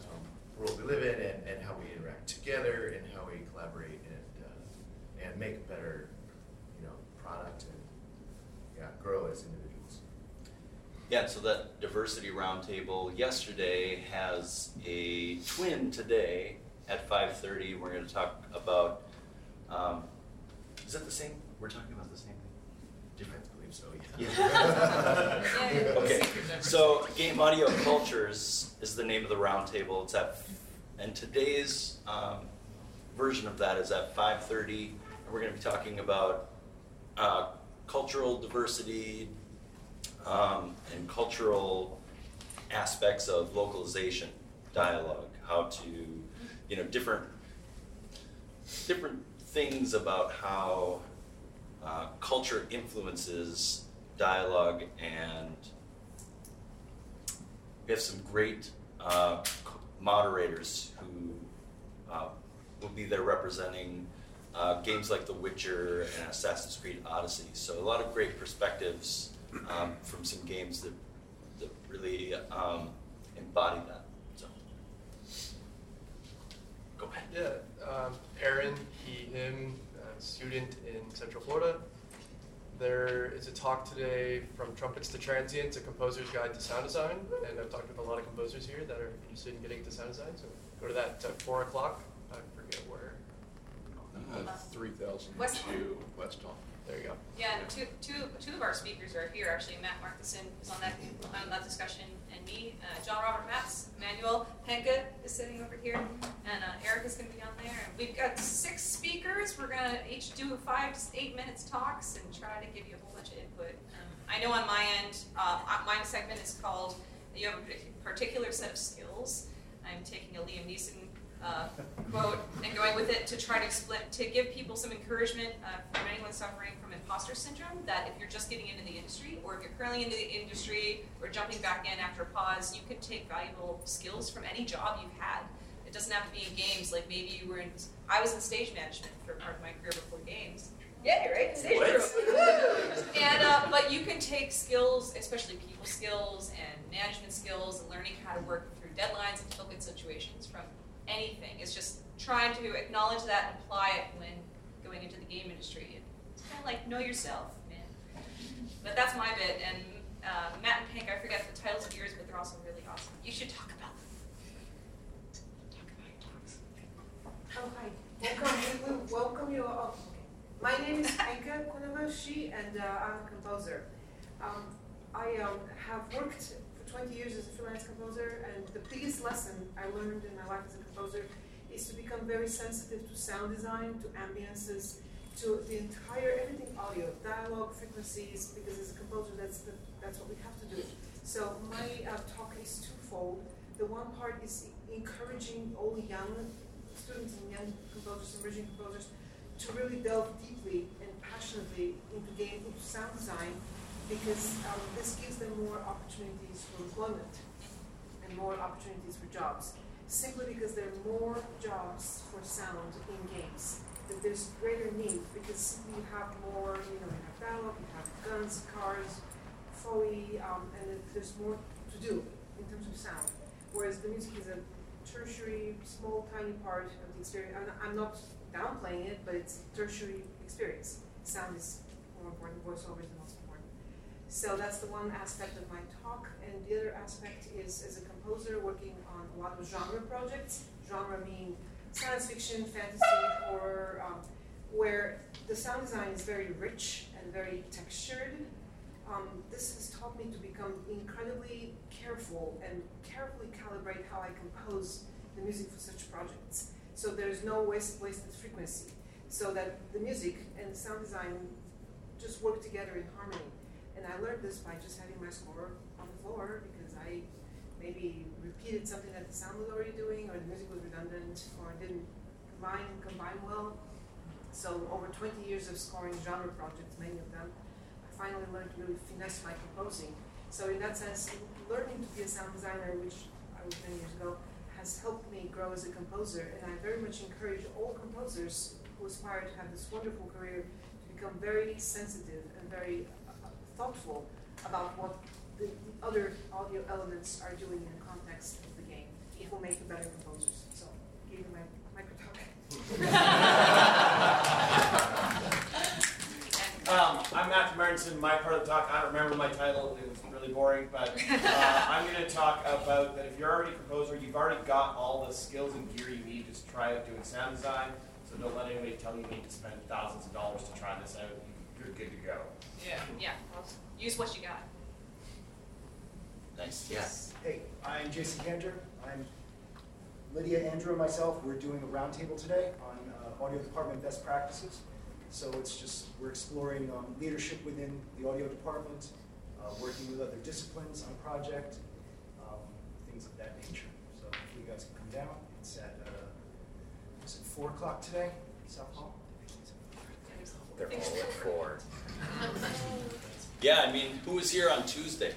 um, world we live in and, and how we interact together and how we collaborate and uh, and make a better you know product and yeah grow as individuals. Yeah, so that diversity roundtable yesterday has a twin today at 5:30. We're going to talk about. Um, is that the same? We're talking about the same thing. Different, I believe so. Yeah. Yeah. okay. So game audio cultures is the name of the roundtable. It's at, and today's um, version of that is at 5:30, and we're going to be talking about uh, cultural diversity um, and cultural aspects of localization dialogue. How to, you know, different different things about how uh, culture influences dialogue and we have some great uh, moderators who uh, will be there representing uh, games like The Witcher and Assassin's Creed Odyssey. So a lot of great perspectives um, from some games that, that really um, embody that. So go ahead. Yeah, um, Aaron, he, him, a student in Central Florida. There is a talk today from Trumpets to Transients, a composer's guide to sound design, and I've talked with a lot of composers here that are interested in getting into sound design. So go to that at four o'clock. I forget where. Uh, 3002 West West Hall. There you go. Yeah, and two, two, two of our speakers are here, actually. Matt Marteinsson is on that, on that discussion, and me. Uh, John Robert Matz, Manuel Penka is sitting over here, and uh, Eric is going to be on there. And we've got six speakers. We're going to each do five to eight minutes talks and try to give you a whole bunch of input. Um, I know on my end, uh, uh, my segment is called You have a particular set of skills. I'm taking a Liam Neeson uh, quote and going with it to try to explain to give people some encouragement uh, from anyone suffering from imposter syndrome that if you're just getting into the industry or if you're currently into the industry or jumping back in after a pause you can take valuable skills from any job you've had It doesn't have to be in games. Like maybe you were in. I was in stage management for part of my career before games. Yeah, you're right. Stage crew. and uh, but you can take skills, especially people skills and management skills, and learning how to work through deadlines and difficult situations from anything. It's just trying to acknowledge that and apply it when going into the game industry. It's kind of like know yourself, man. But that's my bit. And uh, Matt and Pink, I forget the titles of yours, but they're also really awesome. You should talk about them. Oh, hi. Welcome, we welcome you all. My name is Anka Kunamashi, and uh, I'm a composer. Um, I um, have worked 20 years as a freelance composer, and the biggest lesson I learned in my life as a composer is to become very sensitive to sound design, to ambiances, to the entire everything audio, dialogue, frequencies, because as a composer, that's the, that's what we have to do. So my uh, talk is twofold. The one part is encouraging all young students and young composers, emerging composers, to really delve deeply and passionately into game, into sound design, because um, this gives them more opportunities for employment and more opportunities for jobs. Simply because there are more jobs for sound in games. That there's greater need because you have more, you know, you have dialogue, you have guns, cars, foley, um, and there's more to do in terms of sound. Whereas the music is a tertiary, small, tiny part of the experience. I'm, not downplaying it, but it's tertiary experience. Sound is more important, voiceover is the most important. So that's the one aspect of my talk, and the other aspect is as a composer working on a lot of genre projects. Genre meaning science fiction, fantasy, horror, um, where the sound design is very rich and very textured. Um, this has taught me to become incredibly careful and carefully calibrate how I compose the music for such projects. So there's no waste, wasted frequency. So that the music and the sound design just work together in harmony. And I learned this by just having my score on the floor because I maybe repeated something that the sound was already doing, or the music was redundant, or didn't combine combine well. So over 20 years of scoring genre projects, many of them, I finally learned to really finesse my composing. So in that sense, learning to be a sound designer, which I was many years ago, has helped me grow as a composer. And I very much encourage all composers who aspire to have this wonderful career to become very sensitive and very thoughtful about what the, the other audio elements are doing in the context of the game. It will make you better composers. So, give you my micro talk. Um, I'm Matthew Marteinsson. My part of the talk, I don't remember my title. It was really boring, but uh, I'm going to talk about that if you're already a composer, you've already got all the skills and gear you need to try out doing sound design. So don't let anybody tell you you need to spend thousands of dollars to try this out. You're good to go. Yeah. Yeah. Use what you got. Nice. Yes. Hey, I'm Jason Kanter. I'm Lydia, Andrew, and myself. We're doing a roundtable today on uh, audio department best practices. So it's just, we're exploring um, leadership within the audio department, uh, working with other disciplines on a project, um, things of that nature. So if you guys can come down, it's at, uh, is it four o'clock today, South Hall? They're all at four. Yeah, I mean, who was here on Tuesday?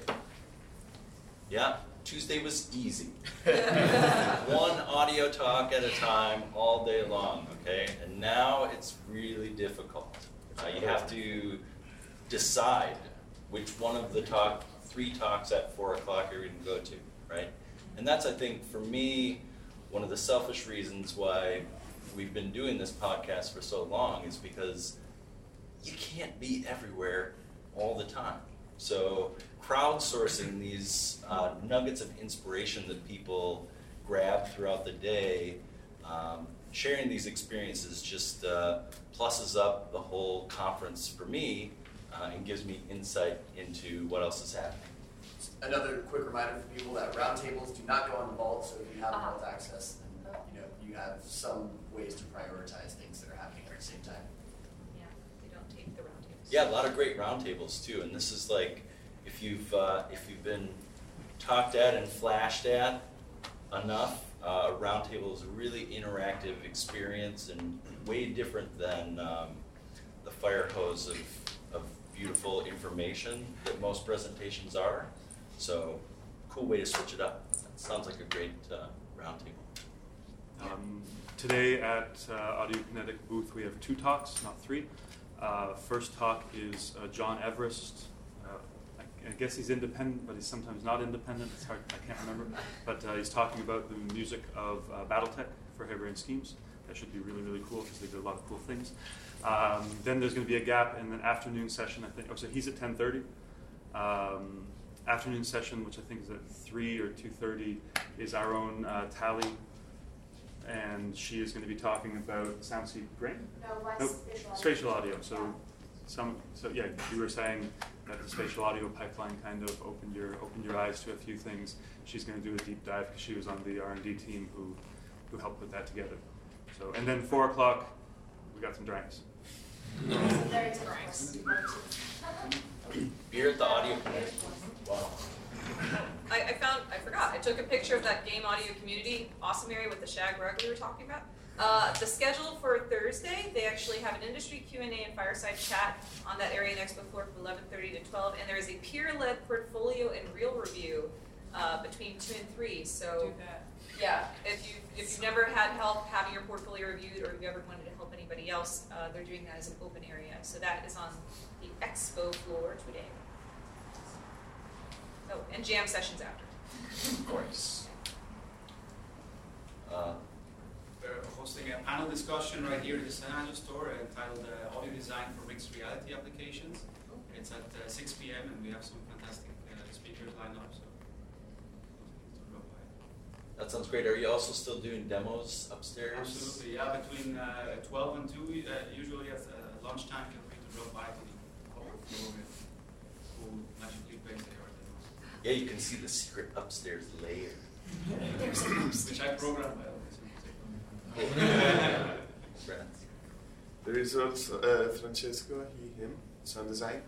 Yeah, Tuesday was easy. One audio talk at a time, all day long, okay? And now it's really difficult. Uh, you have to decide which one of the talk, three talks at four o'clock you're going to go to, right? And that's, I think, for me, one of the selfish reasons why we've been doing this podcast for so long is because you can't be everywhere all the time. So crowdsourcing these uh, nuggets of inspiration that people grab throughout the day, um, sharing these experiences just uh, pluses up the whole conference for me uh, and gives me insight into what else is happening. Another quick reminder for people that roundtables do not go on the vault, so if you have Uh-huh. vault access, then you know you have some ways to prioritize things that are happening at the same time. Yeah. They don't take the roundtables. Yeah, a lot of great roundtables too, and this is like if you've uh, if you've been talked at and flashed at enough, uh, a roundtable is a really interactive experience and way different than um, the fire hose of, of beautiful information that most presentations are. So, cool way to switch it up. That sounds like a great uh, roundtable. Um, today at uh, Audio Kinetic booth, we have two talks, not three. Uh, first talk is uh, Jon Everist. Uh, I, I guess he's independent, but he's sometimes not independent. It's hard, I can't remember. But uh, he's talking about the music of uh, Battletech for Harebrained Schemes. That should be really, really cool because they did a lot of cool things. Um, then there's going to be a gap in an afternoon session, I think. Oh, so he's at 10.30. Um, afternoon session, which I think is at 3 or 2.30, is our own uh, Tally. And she is going to be talking about Soundscape Brain? No, less Nope, spatial audio. spatial audio. So, some, so yeah, you were saying that the spatial audio pipeline kind of opened your opened your eyes to a few things. She's going to do a deep dive because she was on the R and D team who who helped put that together. So, and then four o'clock, we got some drinks. Very drinks. Beer at the audio. Wow. I, I found, I forgot, I took a picture of that game audio community, awesome area with the shag rug we were talking about. Uh, the schedule for Thursday, they actually have an industry Q and fireside chat on that area next Expo floor from 11:30 to 12, and there is a peer-led portfolio and reel review uh, between two and three. So, yeah, if you if you've never had help having your portfolio reviewed, or if you ever wanted to help anybody else, uh, they're doing that as an open area. So that is on the Expo floor today. Oh, and jam sessions after. Of course. Uh, We're hosting a panel discussion right here in the San Angelo store entitled uh, Audio Design for Mixed Reality Applications. It's at uh, 6 p.m. and we have some fantastic uh, speakers lined up. So that sounds great. Are you also still doing demos upstairs? absolutely, yeah. Between uh, 12 and 2, uh, usually at uh, lunchtime, feel free to drop by to the upper floor Yeah, you can see the secret upstairs layer. Which I programmed by the way. There is also uh, Francesco, he, him, sound design.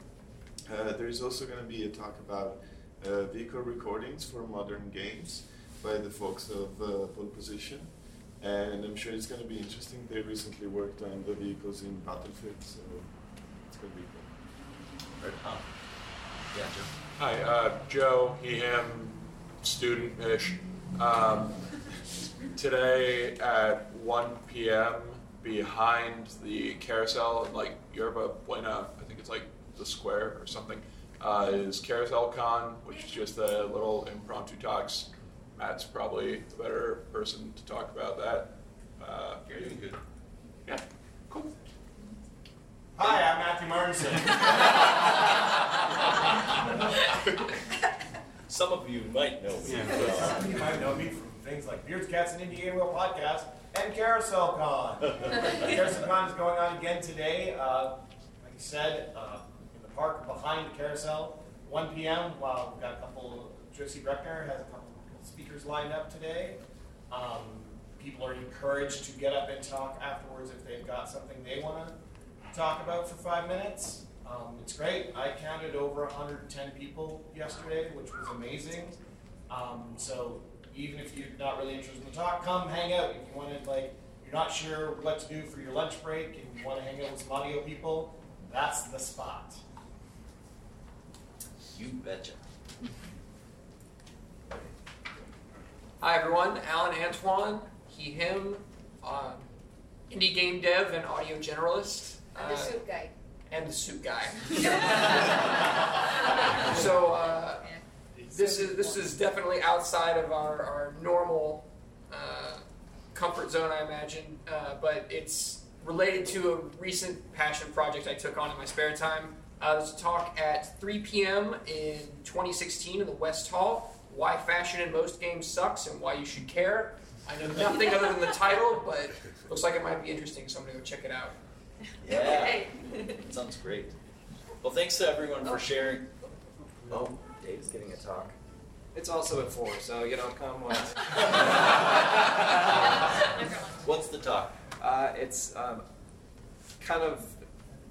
Uh, there is also going to be a talk about uh, vehicle recordings for modern games by the folks of uh, Pole Position. And I'm sure it's going to be interesting. They recently worked on the vehicles in Battlefield, so it's going to be cool. Right on. Yeah, Joe. Hi, uh, Joe, he, him, student-ish. Um, today at 1 p.m. behind the carousel like Yerba Buena, I think it's like the square or something, uh, is Carousel Con, which is just a little impromptu talks. Matt's probably the better person to talk about that. Uh, You're good. Yeah, cool. Hi, I'm Matthew Marteinsson. Some of you might know me. Some of you might know me from things like Beards, Cats, and Indie Game Wheel podcast and Carousel Con. Carousel Con is going on again today. Uh, like I said, uh, in the park behind the carousel, 1 p.m. Wow, we've got a couple. Josie Breckner has a couple speakers lined up today. Um, people are encouraged to get up and talk afterwards if they've got something they want to talk about for five minutes. Um, it's great. I counted over 110 people yesterday, which was amazing. Um, so even if you're not really interested in the talk, come hang out. If you want to, like, you're not sure what to do for your lunch break and you want to hang out with some audio people, that's the spot. You betcha. Hi everyone, Alan Antoine, he, him, um, indie game dev and audio generalist. And the Uh, soup guy. and the suit guy. so uh, this is this is definitely outside of our, our normal uh, comfort zone, I imagine. Uh, but it's related to a recent passion project I took on in my spare time. Uh, there's a talk at 3 p.m. in 2016 in the West Hall. Why fashion in most games sucks and why you should care. I know nothing other than the title, but looks like it might be interesting, so I'm gonna go check it out. Yeah. Sounds great. Well, thanks to everyone for sharing. Oh, Dave's giving a talk. It's also at four, so you know, come once. What's the talk? Uh, it's um, kind of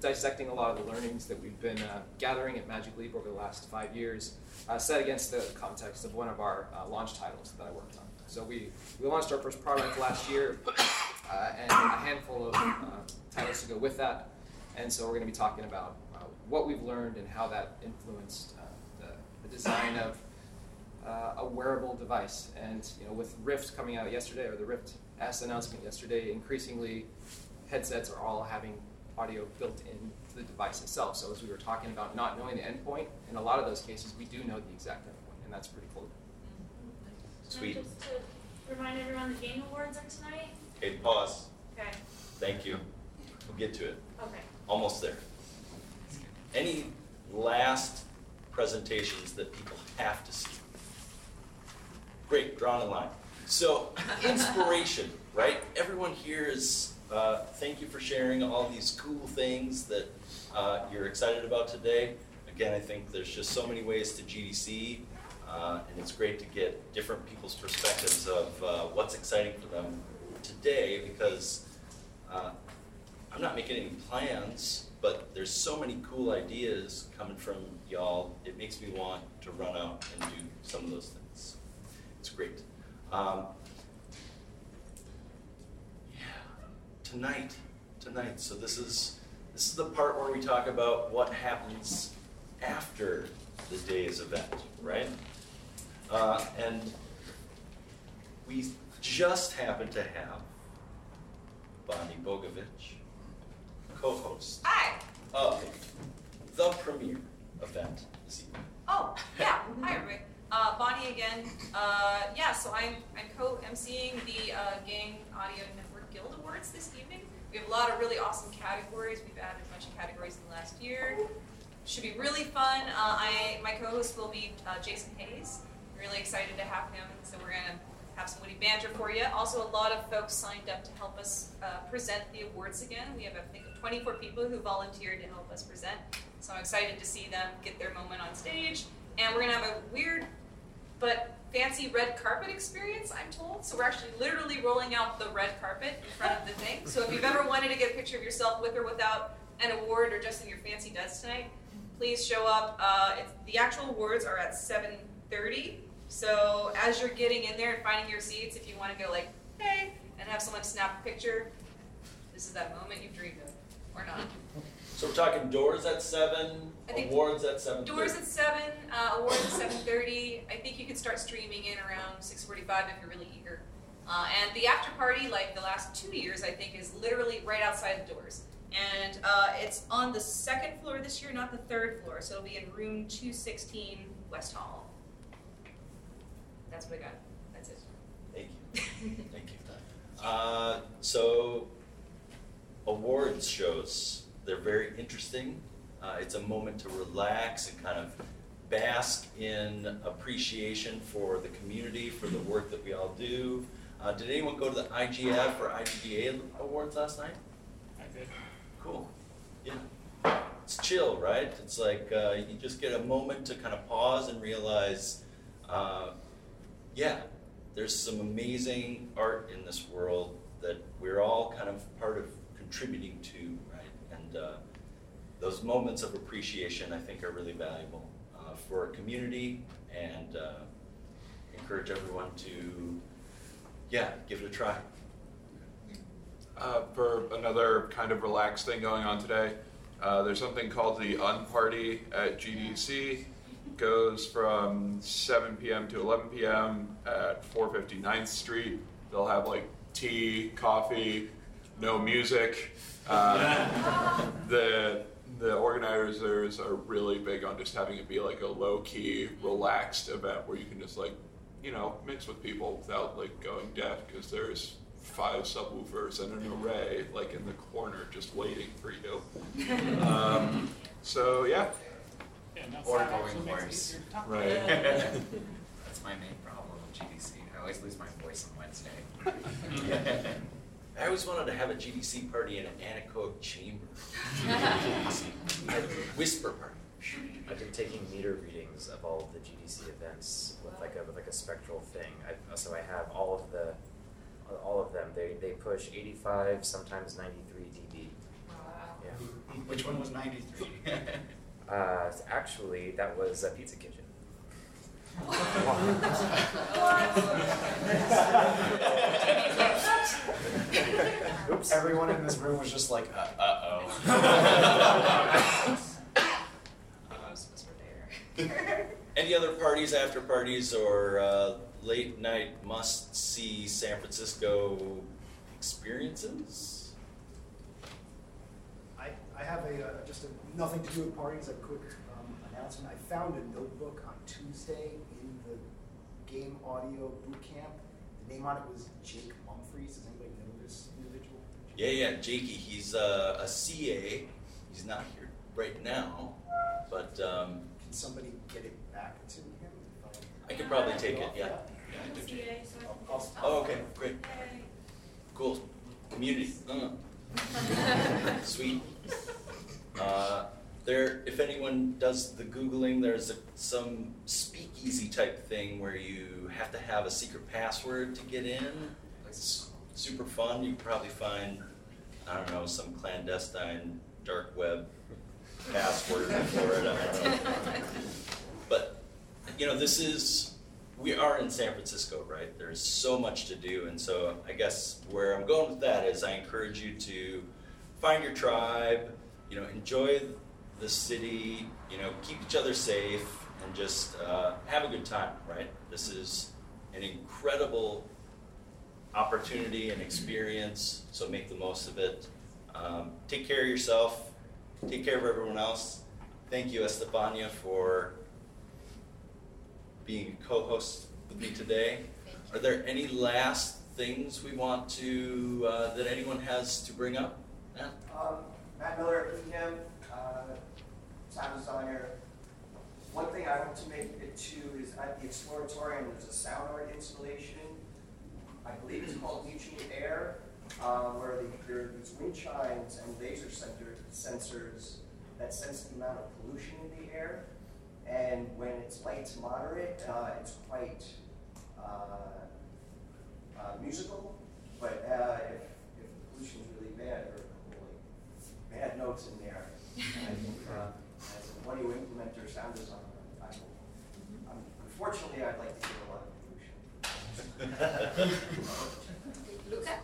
dissecting a lot of the learnings that we've been uh, gathering at Magic Leap over the last five years, uh, set against the context of one of our uh, launch titles that I worked on. So we, we launched our first product last year, uh, and a handful of uh, titles to go with that. And so we're going to be talking about uh, what we've learned and how that influenced uh, the, the design of uh, a wearable device. And you know, with Rift coming out yesterday, or the Rift the announcement yesterday, increasingly headsets are all having audio built into the device itself. So as we were talking about not knowing the endpoint, in a lot of those cases, we do know the exact endpoint, and that's pretty cool. Sweet. And just to remind everyone, the game awards are tonight. Okay, pause. Okay. Thank you. We'll get to it. Okay. Almost there. Any last presentations that people have to see? Great, drawn a line. So, inspiration, right? Everyone here is, uh, thank you for sharing all these cool things that uh, you're excited about today. Again, I think there's just so many ways to GDC, uh, and it's great to get different people's perspectives of uh, what's exciting for them today because uh, I'm not making any plans, but there's so many cool ideas coming from y'all. It makes me want to run out and do some of those things. It's great. Um, yeah, tonight, tonight. So this is this is the part where we talk about what happens after the day's event, right? Uh, and we just happen to have Bonnie Bogovich, co-host Hi. of the premiere event this evening. Oh, yeah. Hi, everybody. Uh, Bonnie again. Uh, yeah, so I'm, I'm co-emceeing the uh, Game Audio Network Guild Awards this evening. We have a lot of really awesome categories. We've added a bunch of categories in the last year. Should be really fun. Uh, I my co-host will be uh, Jason Hayes. Really excited to have him. So we're gonna have some witty banter for you. Also, a lot of folks signed up to help us uh, present the awards again. We have I think 24 people who volunteered to help us present. So I'm excited to see them get their moment on stage. And we're gonna have a weird but fancy red carpet experience, I'm told. So we're actually literally rolling out the red carpet in front of the thing. So if you've ever wanted to get a picture of yourself with or without an award or just in your fancy duds tonight, please show up. Uh, the actual awards are at 7.30. So as you're getting in there and finding your seats, if you want to go like, hey, and have someone snap a picture, this is that moment you've dreamed of, or not. So we're talking doors at seven, awards at seven. Doors at seven, uh, awards at seven thirty. I think you can start streaming in around six forty-five if you're really eager. Uh, and the after party, like the last two years, I think is literally right outside the doors. And uh, it's on the second floor this year, not the third floor. So it'll be in room two sixteen, West Hall. That's what I got. That's it. Thank you. Thank you. Uh, so, awards shows, they're very interesting. Uh, it's a moment to relax and kind of bask in appreciation for the community, for the work that we all do. Uh, did anyone go to the IGF or IGDA awards last night? I did. Cool. Yeah. It's chill, right? It's like uh, you just get a moment to kind of pause and realize, uh, yeah, there's some amazing art in this world that we're all kind of part of contributing to, right? And uh, those moments of appreciation, I think, are really valuable uh, for a community and uh, encourage everyone to, yeah, give it a try. Uh, for another kind of relaxed thing going on today, uh, there's something called the Unparty at GDC. Goes from 7 p.m. to 11 p.m. at 459th Street. They'll have like tea, coffee, no music. Uh, the the organizers are really big on just having it be like a low key, relaxed event where you can just like, you know, mix with people without like going deaf because there's five subwoofers and an array like in the corner just waiting for you. Um, so yeah. Or going worse. Right. That's my main problem with GDC. I always lose my voice on Wednesday. I always wanted to have a GDC party in an anechoic chamber. Whisper party. I've been taking meter readings of all of the GDC events with like a with like a spectral thing. I, so I have all of the all of them. They they push 85, sometimes 93 dB. Yeah. Which one was 93? Uh, actually, that was a Pizza Kitchen. Oops. Everyone in this room was just like, uh, uh Any other parties, after parties, or uh, late night must see San Francisco experiences? I, I have a, uh, just a, nothing to do with parties, a quick um, announcement. I found a notebook on Tuesday in the game audio boot camp. The name on it was Jake Mumfries. Does anybody know this individual? Yeah, yeah, Jakey. He's uh, a CA. He's not here right now, but um, Can somebody get it back to him? I could probably take it. Yeah. yeah I do. I'll- I'll- Oh, okay, great. Cool. Community. Uh. Sweet. Uh, there, if anyone does the googling, there's a, some speakeasy type thing where you have to have a secret password to get in. It's super fun. You probably find, I don't know, some clandestine dark web password for it. But you know, this is we are in San Francisco, right? There's so much to do, and so I guess where I'm going with that is I encourage you to find your tribe, you know, enjoy the city, you know, keep each other safe, and just uh, have a good time, right? This is an incredible opportunity and experience, so make the most of it. Um, take care of yourself, take care of everyone else. Thank you, Estefania, for being a co-host with me today. Are there any last things we want to uh, that anyone has to bring up? Matt? Um, Matt Miller at Ehem, uh, sound designer. One thing I want to make it to is at the Exploratorium, there's a sound art installation. I believe it's called Reaching Air, uh, where the, there are these wind chimes and laser center, sensors that sense the amount of pollution in the air. And when it's light to moderate, uh, it's quite uh, uh, musical. But uh, if, if the pollution's really bad, there are a couple like bad notes in there. And I think uh, as an audio implementer, sound designer, I will, um, unfortunately, I'd like to get a lot of pollution. Luca?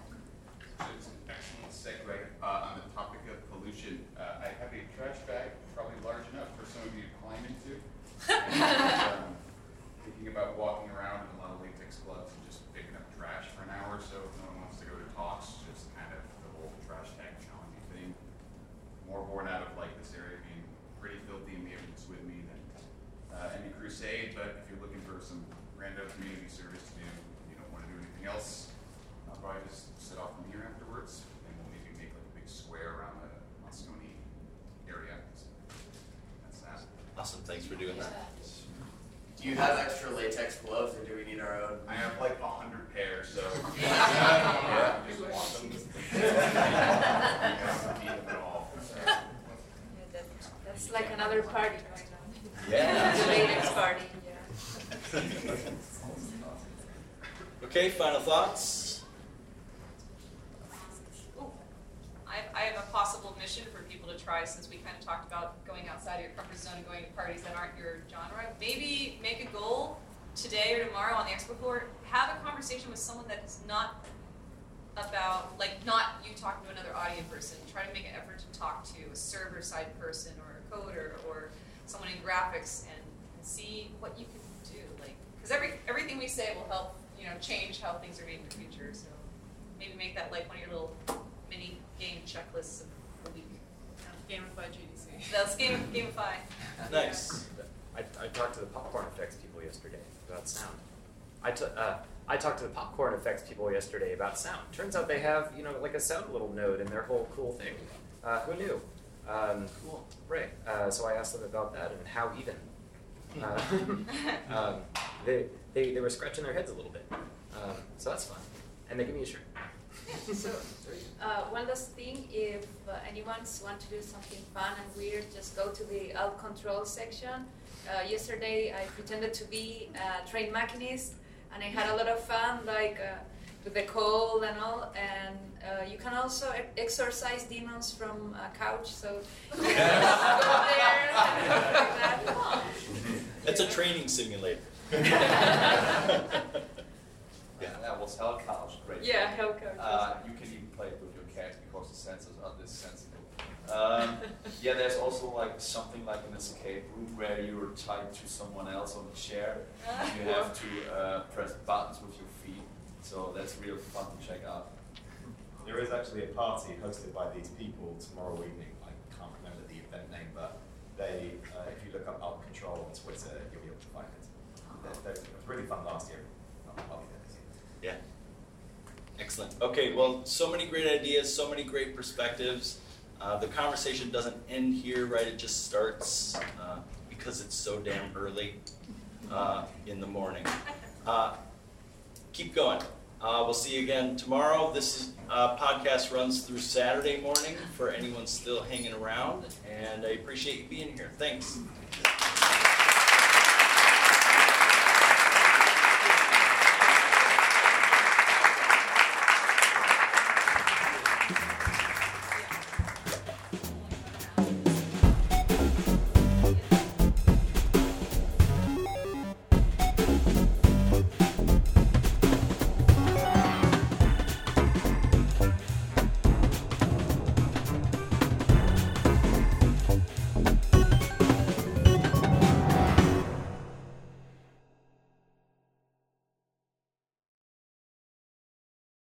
It's an excellent segue uh, on the topic of pollution. Uh, I have a trash bag probably large enough for some of you to climb into. And, um, thinking about walking around in a lot of latex gloves and just picking up trash for an hour or so. If no one wants to go to talks, just kind of the whole trash tag challenging thing. More born out of like this area being pretty filthy and maybe it's with me than uh, any crusade. But if you're looking for some random community service to do, you don't want to do anything else, I'll probably just sit off from here afterwards, and we'll maybe make like a big square around the Moscone area. So that's that. Awesome, thanks for doing that. Do you have extra latex gloves, or do we need our own? I have like a hundred pairs, so. Yeah. Just want them. Yeah, need them at all. Yeah, that, that's like another party going on. Yeah. The latex party, yeah. Okay, final thoughts? I have, I have a possible mission for people to try since we kind of talked about going outside of your comfort zone and going to parties that aren't your genre. Maybe make a goal today or tomorrow on the expo floor. Have a conversation with someone that's not about, like, not you talking to another audio person. Try to make an effort to talk to a server side person or a coder or someone in graphics and, and see what you can do. Like, because every everything we say will help, you know, change how things are made in the future. So maybe make that like one of your little mini game checklists of the week. Gamify GDC. That's game gamify. Nice. I, I talked to the popcorn effects people yesterday about sound. I t- uh, I talked to the PopcornFX people yesterday about sound. Turns out they have you know like a sound little node in their whole cool thing. Uh, who knew? Um, cool. Right. Uh, so I asked them about that and how even. Uh, um, they, they they were scratching their heads a little bit. Um, so that's fun. And they give me a shirt. So, uh, one last thing, if uh, anyone wants to do something fun and weird, just go to the alt control section. Uh, yesterday, I pretended to be a train machinist, and I had a lot of fun, like uh, with the cold and all. And uh, you can also e- exorcise demons from a couch, so you can go there and like that. It's a training simulator. Yeah, that was Hell Couch. Great. Yeah, Hell Couch Uh, you can even play it with your cat because the sensors are this sensitive. Um, yeah, there's also like something like an escape room where you're tied to someone else on a chair. and you have to uh, press buttons with your feet. So that's real fun to check out. There is actually a party hosted by these people tomorrow evening. I can't remember the event name, but they, uh, if you look up Alt Control on Twitter, you'll be able to find it. They're- they're- It was really fun last year. I'll I'll be there this year. Yeah. Excellent. Okay, well, so many great ideas, so many great perspectives. Uh, the conversation doesn't end here, right? It just starts uh, because it's so damn early uh, in the morning. Uh, keep going. Uh, we'll see you again tomorrow. This is, uh, podcast runs through Saturday morning for anyone still hanging around, and I appreciate you being here. Thanks.